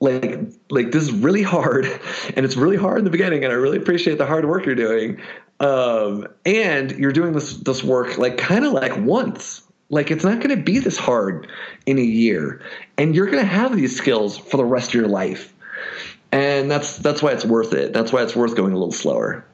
like like this is really hard and it's really hard in the beginning and I really appreciate the hard work you're doing. Um and you're doing this this work like kind of like once like it's not going to be this hard in a year, and you're going to have these skills for the rest of your life, and that's that's why it's worth it. That's why it's worth going a little slower.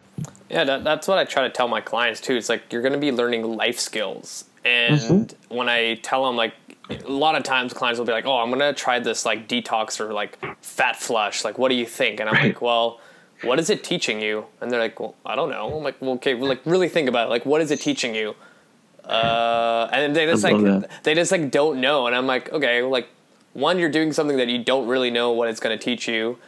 Yeah, that, that's what I try to tell my clients too. It's like you're going to be learning life skills, and mm-hmm. when I tell them like a lot of times clients will be like, "Oh, I'm gonna try this like detox or like fat flush. Like, what do you think?" And I'm Right. like, "Well, what is it teaching you?" And they're like, "Well, I don't know." I'm like, "Well, okay, well, like really think about it. Like, what is it teaching you?" Uh, and they just like that. they just like don't know. And I'm like, okay, like one, you're doing something that you don't really know what it's gonna teach you.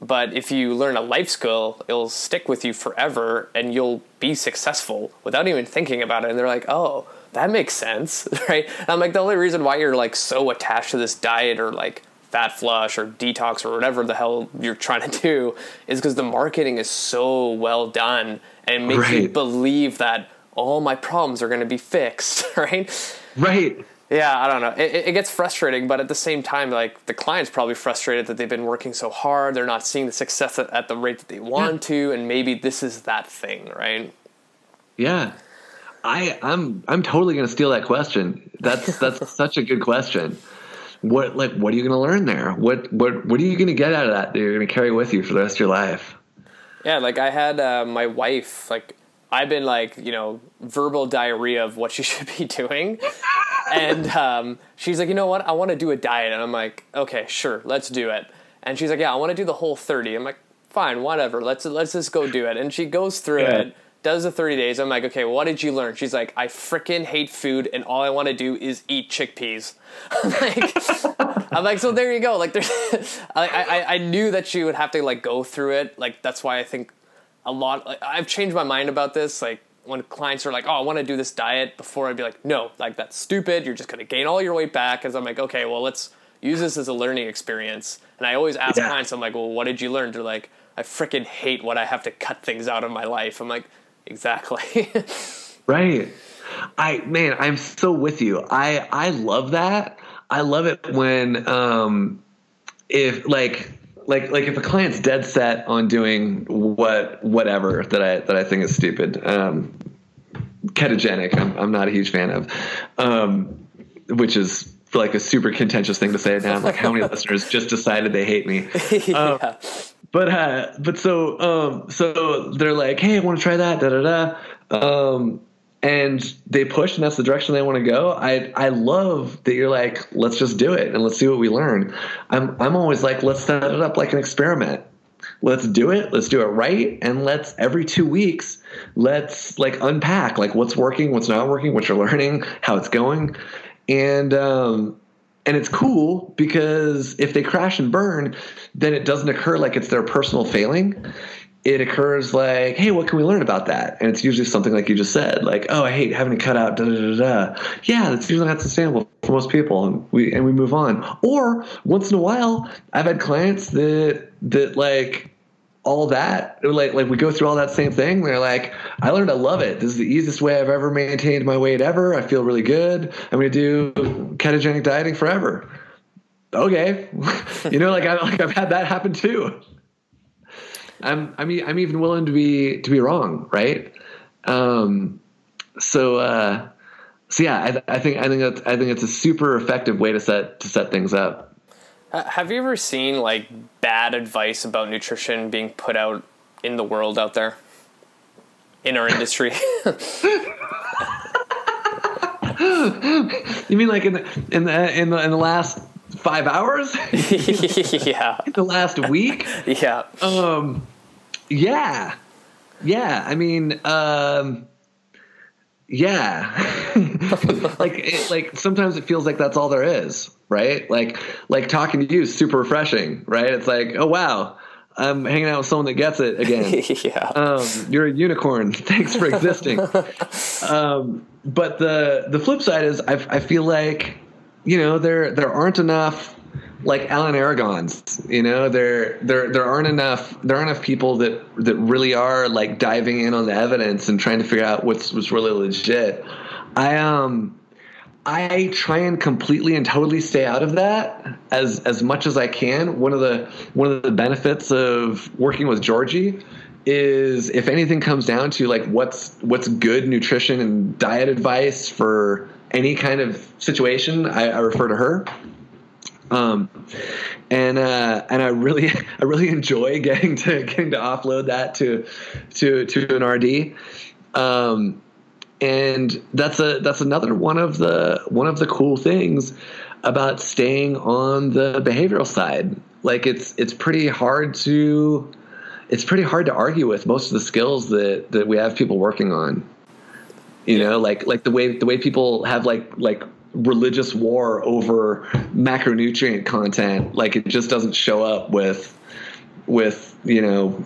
But if you learn a life skill, it'll stick with you forever, and you'll be successful without even thinking about it. And they're like, "Oh, that makes sense, right?" And I'm like, the only reason why you're like so attached to this diet or like fat flush or detox or whatever the hell you're trying to do is because the marketing is so well done, and it makes you believe that all my problems are going to be fixed, right? Right. Yeah, I don't know. It, it- gets frustrating, but at the same time, like the client's probably frustrated that they've been working so hard. They're not seeing the success at, at the rate that they want to, and maybe this is that thing, right? Yeah. I I'm I'm totally going to steal that question. That's that's such a good question. What like what are you going to learn there? What what what are you going to get out of that that you're going to carry with you for the rest of your life? Yeah, like I had uh, my wife, like I've been like you know verbal diarrhea of what she should be doing, and um, she's like, you know what, I want to do a diet, and I'm like, okay, sure, let's do it. And she's like, yeah, I want to do the whole thirty. I'm like, fine, whatever, let's let's just go do it. And she goes through Yeah. it. Does the 30 days. I'm like, okay, what did you learn? She's like, I freaking hate food and all I want to do is eat chickpeas. I'm like, I'm like, so there you go. Like, there's, I, I, I knew that she would have to like go through it. Like, that's why I think a lot. Like, I've changed my mind about this. Like, when clients are like, oh, I want to do this diet, before I'd be like, no, like that's stupid. You're just gonna gain all your weight back. Because I'm like, okay, well, let's use this as a learning experience. And I always ask Yeah. clients, I'm like, well, what did you learn? They're like, I freaking hate when I have to cut things out of my life. I'm like, exactly. Right. I man, I'm so with you. I I love that. I love it when um if like like like if a client's dead set on doing what whatever that I that I think is stupid. Um ketogenic I'm I'm not a huge fan of. Um which is like a super contentious thing to say now. Like how many listeners just decided they hate me. Um, yeah. but uh but so um so they're like hey i want to try that da da da um and they push and that's the direction they want to go. I i love that you're like let's just do it and let's see what we learn. I'm i'm always like let's set it up like an experiment. Let's do it let's do it right and let's every two weeks let's like unpack like what's working what's not working what you're learning how it's going. And um and it's cool because if they crash and burn, then it doesn't occur like it's their personal failing. It occurs like, hey, what can we learn about that? And it's usually something like you just said, like, oh, I hate having to cut out da da da da. Yeah, that's usually not sustainable for most people, and we and we move on. Or once in a while, I've had clients that that like all that like like we go through all that same thing they're like i learned i love it this is the easiest way i've ever maintained my weight ever i feel really good i'm going to do ketogenic dieting forever okay you know like, I, like i've had that happen too i'm i mean i'm even willing to be to be wrong right um so uh so yeah i, I think i think that's i think it's a super effective way to set to set things up Ha- Have you ever seen like bad advice about nutrition being put out in the world out there? In our industry? you mean like in the in the in the, in the last five hours yeah. the last week Yeah. um yeah yeah i mean um yeah like it, like sometimes it feels like that's all there is right like like talking to you is super refreshing right it's like oh wow i'm hanging out with someone that gets it again yeah. um, you're a unicorn. Thanks for existing. um, but the the flip side is, I, I feel like, you know, there there aren't enough like Alan Aragons. You know, there there there aren't enough there aren't enough people that that really are like diving in on the evidence and trying to figure out what's what's really legit. I um. I try and completely and totally stay out of that as as much as I can. One of the one of the benefits of working with Georgie is if anything comes down to like what's what's good nutrition and diet advice for any kind of situation, I, I refer to her. Um, and uh, and I really I really enjoy getting to getting to offload that to to to an RD. Um, and that's a that's another one of the one of the cool things about staying on the behavioral side. Like it's it's pretty hard to it's pretty hard to argue with most of the skills that that we have people working on. You know, like like the way the way people have like like religious war over macronutrient content, like it just doesn't show up with with you know,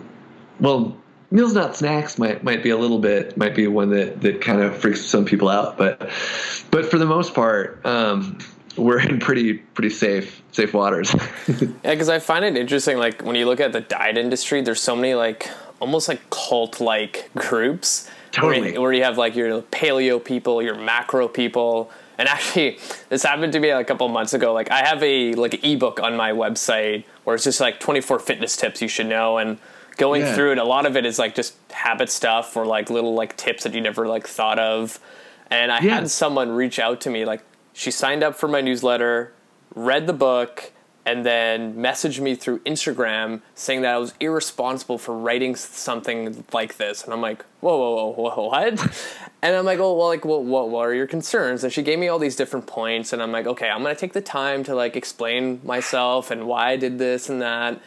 well, meals not snacks might might be a little bit might be one that that kind of freaks some people out, but but for the most part. Um, we're in pretty pretty safe safe waters. yeah, because I find it interesting. Like when you look at the diet industry, there's so many like almost like cult like groups. Totally. Where you, where you have like your paleo people, your macro people, and actually, this happened to me a couple months ago. Like I have a like ebook on my website where it's just like 24 fitness tips you should know, and going Yeah. through it, a lot of it is like just habit stuff or like little like tips that you never like thought of. And I Yeah. had someone reach out to me like she signed up for my newsletter, read the book, and then messaged me through Instagram saying that I was irresponsible for writing something like this. And I'm like, whoa, whoa, whoa, whoa what? and I'm like, oh, well, like, what, what, what are your concerns? And she gave me all these different points, and I'm like, okay, I'm gonna take the time to like explain myself and why I did this and that.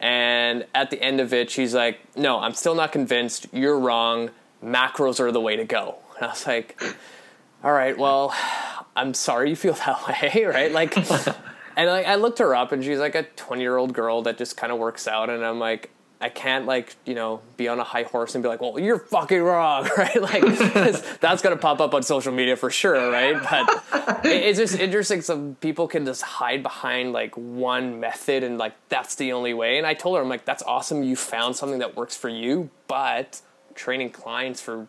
And at the end of it, she's like, no, I'm still not convinced. You're wrong. Macros are the way to go. And I was like, all right, well, I'm sorry you feel that way, right? Like, and like I looked her up, and she's like a 20 year old girl that just kind of works out, and I'm like, I can't like you know be on a high horse and be like, well, you're fucking wrong, right? Like that's gonna pop up on social media for sure, right? But it- it's just interesting. Some people can just hide behind like one method and like that's the only way. And I told her, I'm like, that's awesome. You found something that works for you, but training clients for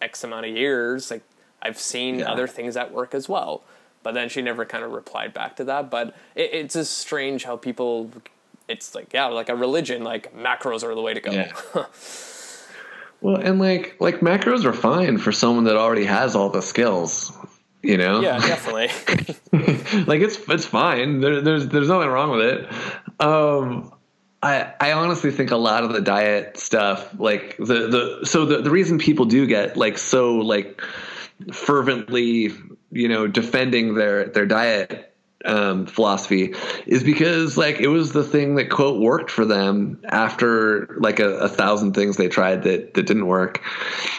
X amount of years, like I've seen Yeah. other things that work as well. But then she never kind of replied back to that. But it, it's just strange how people, it's like, yeah, like a religion, like macros are the way to go. Yeah. Well, and like like macros are fine for someone that already has all the skills. You know. yeah, definitely. like it's it's fine. There, there's there's nothing wrong with it. Um, I I honestly think a lot of the diet stuff, like the the so the the reason people do get like so like fervently, you know, defending their their diet um, philosophy is because like it was the thing that quote worked for them after like a, a thousand things they tried that that didn't work.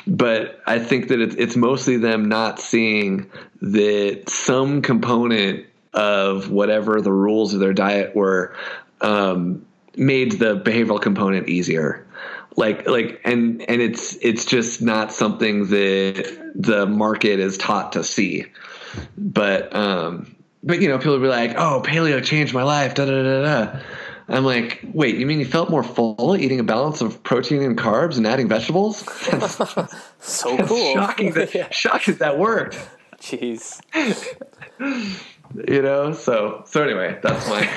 But I think that it's it's mostly them not seeing that some component of whatever the rules of their diet were um, made the behavioral component easier like like and and it's it's just not something that the market is taught to see but um but you know people will be like oh paleo changed my life da da da da i'm like wait you mean you felt more full eating a balance of protein and carbs and adding vegetables so That's cool. shocking that Yeah. shocking that worked Jeez. you know so so anyway that's my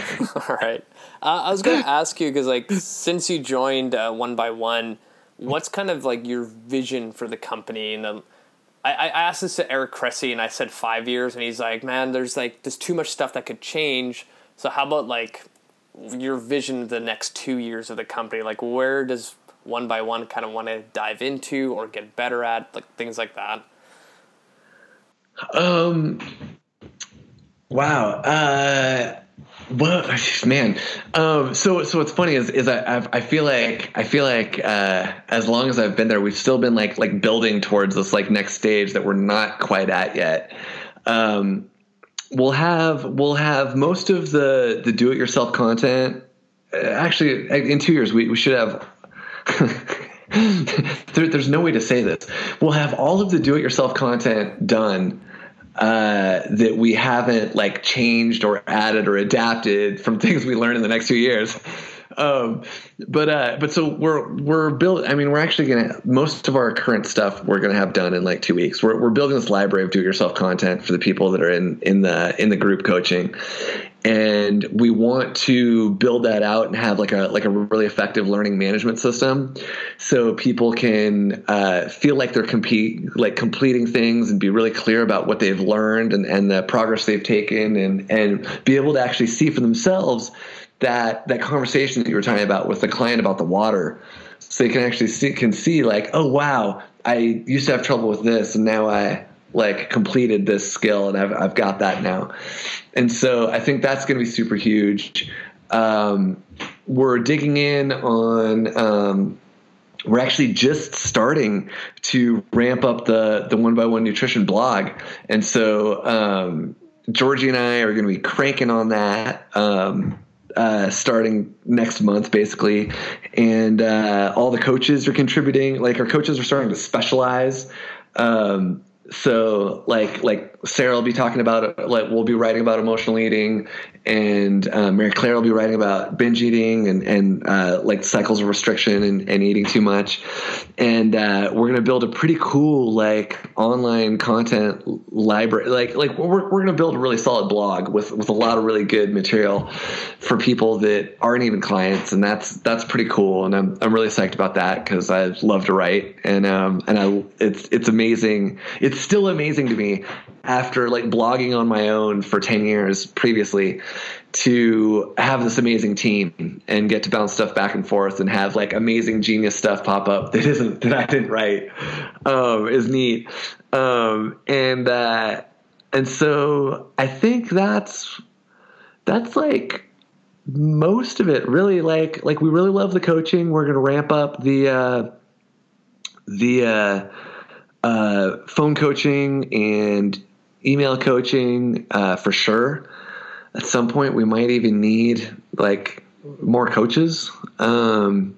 All right. Uh, I was going to ask you because, like, since you joined uh, One by One, what's kind of like your vision for the company? And the, I, I asked this to Eric Cressey, and I said five years, and he's like, "Man, there's like there's too much stuff that could change. So how about like your vision of the next two years of the company? Like, where does One by One kind of want to dive into or get better at, like things like that?" Um. Wow. Uh. Well, man. Um. So, so what's funny is, is I, I feel like, I feel like, uh, as long as I've been there, we've still been like, like building towards this like next stage that we're not quite at yet. Um. We'll have, we'll have most of the the do-it-yourself content. uh, Actually, in two years, we we should have. there, there's no way to say this. We'll have all of the do-it-yourself content done uh, that we haven't like changed or added or adapted from things we learned in the next few years. Um, but uh, but so we're we're build. I mean, we're actually gonna most of our current stuff we're gonna have done in like two weeks. We're we're building this library of do-it-yourself content for the people that are in in the in the group coaching, and we want to build that out and have like a like a really effective learning management system. So people can uh, feel like they're compete like completing things and be really clear about what they've learned and, and the progress they've taken and and be able to actually see for themselves that that conversation that you were talking about with the client about the water. So they can actually see can see like oh wow i used to have trouble with this and now i like completed this skill and I've I've got that now. And so I think that's going to be super huge. Um, we're digging in on um, we're actually just starting to ramp up the the one by one nutrition blog and so um, georgie and i are going to be cranking on that um, uh, starting next month basically and uh, all the coaches are contributing like our coaches are starting to specialize um, so like like Sarah will be talking about like we'll be writing about emotional eating, and uh, Mary Claire will be writing about binge eating and and uh, like cycles of restriction and, and eating too much, and uh, we're gonna build a pretty cool like online content library. Like like we're we're gonna build a really solid blog with with a lot of really good material for people that aren't even clients, and that's that's pretty cool. And I'm I'm really psyched about that because I love to write, and um and I it's it's amazing. It's still amazing to me after like blogging on my own for 10 years previously to have this amazing team and get to bounce stuff back and forth and have like amazing genius stuff pop up that isn't that I didn't write um, is neat. Um, and uh, and so I think that's that's like most of it really like like we really love the coaching. We're gonna ramp up the uh, the uh, uh, phone coaching and email coaching uh, for sure. At some point, we might even need like more coaches. Um,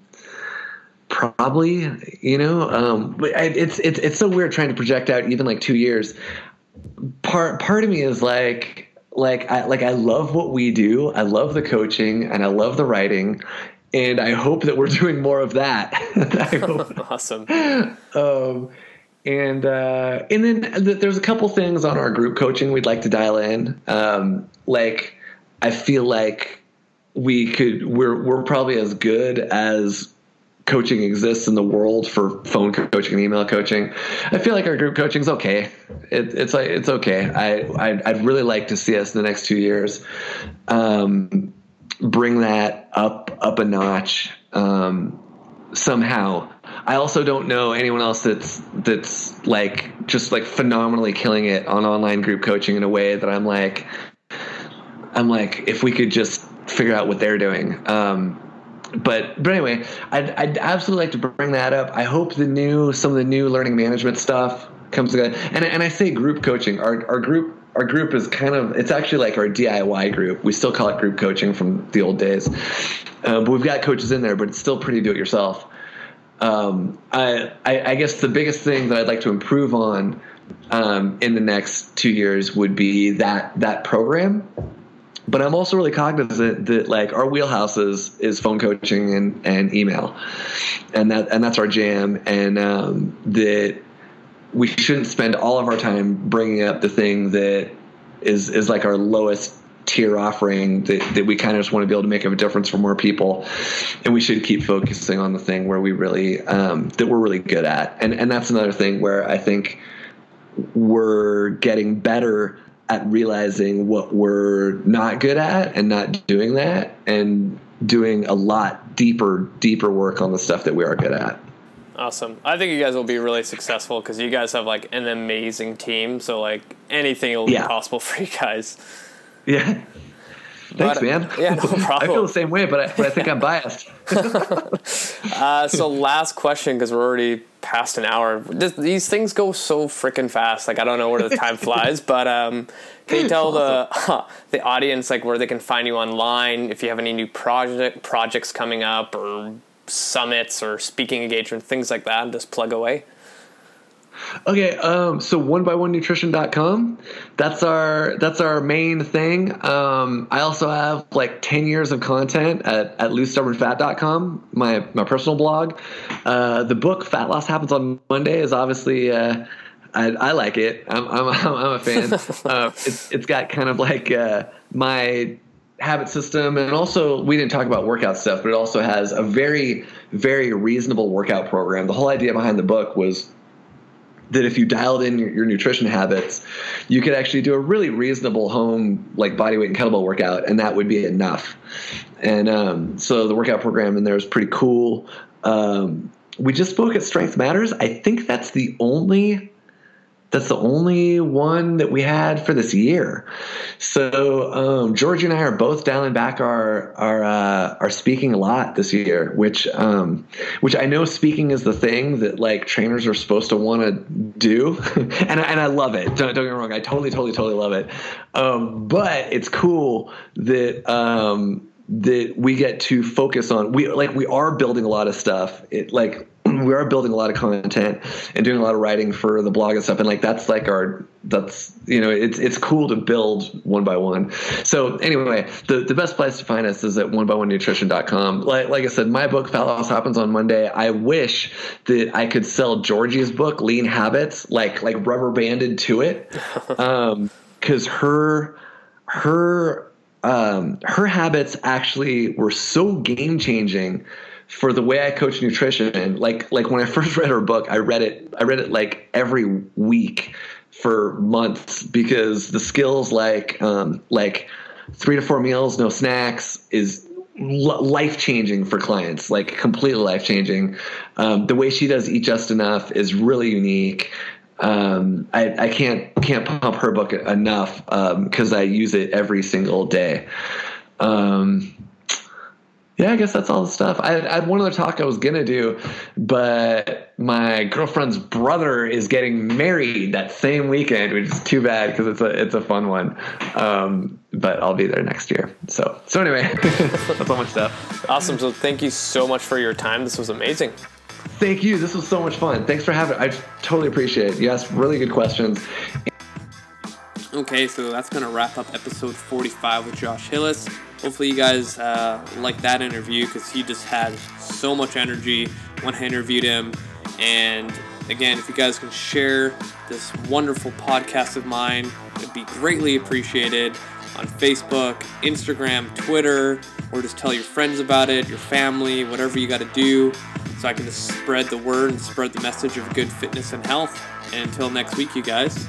probably, you know, um, but it's it's it's so weird trying to project out even like two years. Part part of me is like like I like I love what we do. I love the coaching and I love the writing. And I hope that we're doing more of that. awesome. Um, and uh, and then there's a couple things on our group coaching we'd like to dial in. Um, like I feel like we could we're we're probably as good as coaching exists in the world for phone coaching and email coaching. I feel like our group coaching is okay. It, it's like it's okay. I I'd, I'd, really like to see us in the next two years um, bring that up up a notch um, somehow. I also don't know anyone else that's that's like just like phenomenally killing it on online group coaching in a way that I'm like I'm like if we could just figure out what they're doing. Um, but but anyway, I'd, I'd absolutely like to bring that up. I hope the new some of the new learning management stuff comes together. And and I say group coaching. Our our group our group is kind of it's actually like our DIY group. We still call it group coaching from the old days, uh, but we've got coaches in there. But it's still pretty do it yourself um, I, I, I, guess the biggest thing that I'd like to improve on um, in the next two years would be that that program. But I'm also really cognizant that like our wheelhouse is, is phone coaching and, and email, and that and that's our jam, and um, that we shouldn't spend all of our time bringing up the thing that is is like our lowest tier offering that, that we kind of just want to be able to make a difference for more people and we should keep focusing on the thing where we really um, that we're really good at and and that's another thing where i think we're getting better at realizing what we're not good at and not doing that and doing a lot deeper deeper work on the stuff that we are good at Awesome. I think you guys will be really successful because you guys have like an amazing team. So like anything will be possible for you guys. Yeah. Thanks, but, man. Yeah, no problem. I feel the same way, but I, but I think I'm biased. uh, so, last question, because we're already past an hour. This, these things go so freaking fast. Like, I don't know where the time flies, but um, can you tell the the audience like where they can find you online? If you have any new project projects coming up, or summits, or speaking engagements, things like that, just plug away. Okay, um, so one by one nutrition.com. That's our that's our main thing. Um, I also have like 10 years of content at, at loosestubbornfat.com, my my personal blog. Uh, the book Fat Loss Happens on Monday is obviously uh, I, I, like it. I'm I'm, I'm a fan. uh, it's it's got kind of like uh, my habit system and also we didn't talk about workout stuff but it also has a very very reasonable workout program the whole idea behind the book was that if you dialed in your, your, nutrition habits, you could actually do a really reasonable home like body weight and kettlebell workout, and that would be enough. And um, so the workout program in there is pretty cool. Um, we just spoke at Strength Matters. I think that's the only that's the only one that we had for this year. So um, Georgie and I are both dialing back our our uh, our speaking a lot this year, which um, which I know speaking is the thing that like trainers are supposed to want to do, and and I love it. Don't, don't, get me wrong, I totally totally totally love it. Um, but it's cool that um, that we get to focus on we like we are building a lot of stuff it like we are building a lot of content and doing a lot of writing for the blog and stuff and like that's like our that's you know it's it's cool to build one by one. So anyway the, the best place to find us is at one by one nutrition.com like, like i said my book fat loss happens on monday. I wish that i could sell georgie's book lean habits like like rubber banded to it. Um because her her um her habits actually were so game changing for the way I coach nutrition. Like like when I first read her book, I read it I read it like every week for months because the skills like um, like three to four meals, no snacks is life changing for clients, like completely life changing. Um, the way she does eat just enough is really unique. Um, I, I can't can't pump her book enough because um, I use it every single day. Um, yeah, I guess that's all the stuff. I, I, had one other talk I was gonna do, but my girlfriend's brother is getting married that same weekend, which is too bad because it's a it's a fun one. Um, but I'll be there next year. So so anyway, that's all my stuff. Awesome. So thank you so much for your time. This was amazing. Thank you. This was so much fun. Thanks for having. I totally appreciate it. You asked really good questions. Okay, so that's gonna wrap up episode 45 with Josh Hillis. Hopefully, you guys uh, like that interview because he just had so much energy when I interviewed him. And again, if you guys can share this wonderful podcast of mine, it'd be greatly appreciated on Facebook, Instagram, Twitter, or just tell your friends about it, your family, whatever you got to do, so I can just spread the word and spread the message of good fitness and health. And until next week, you guys.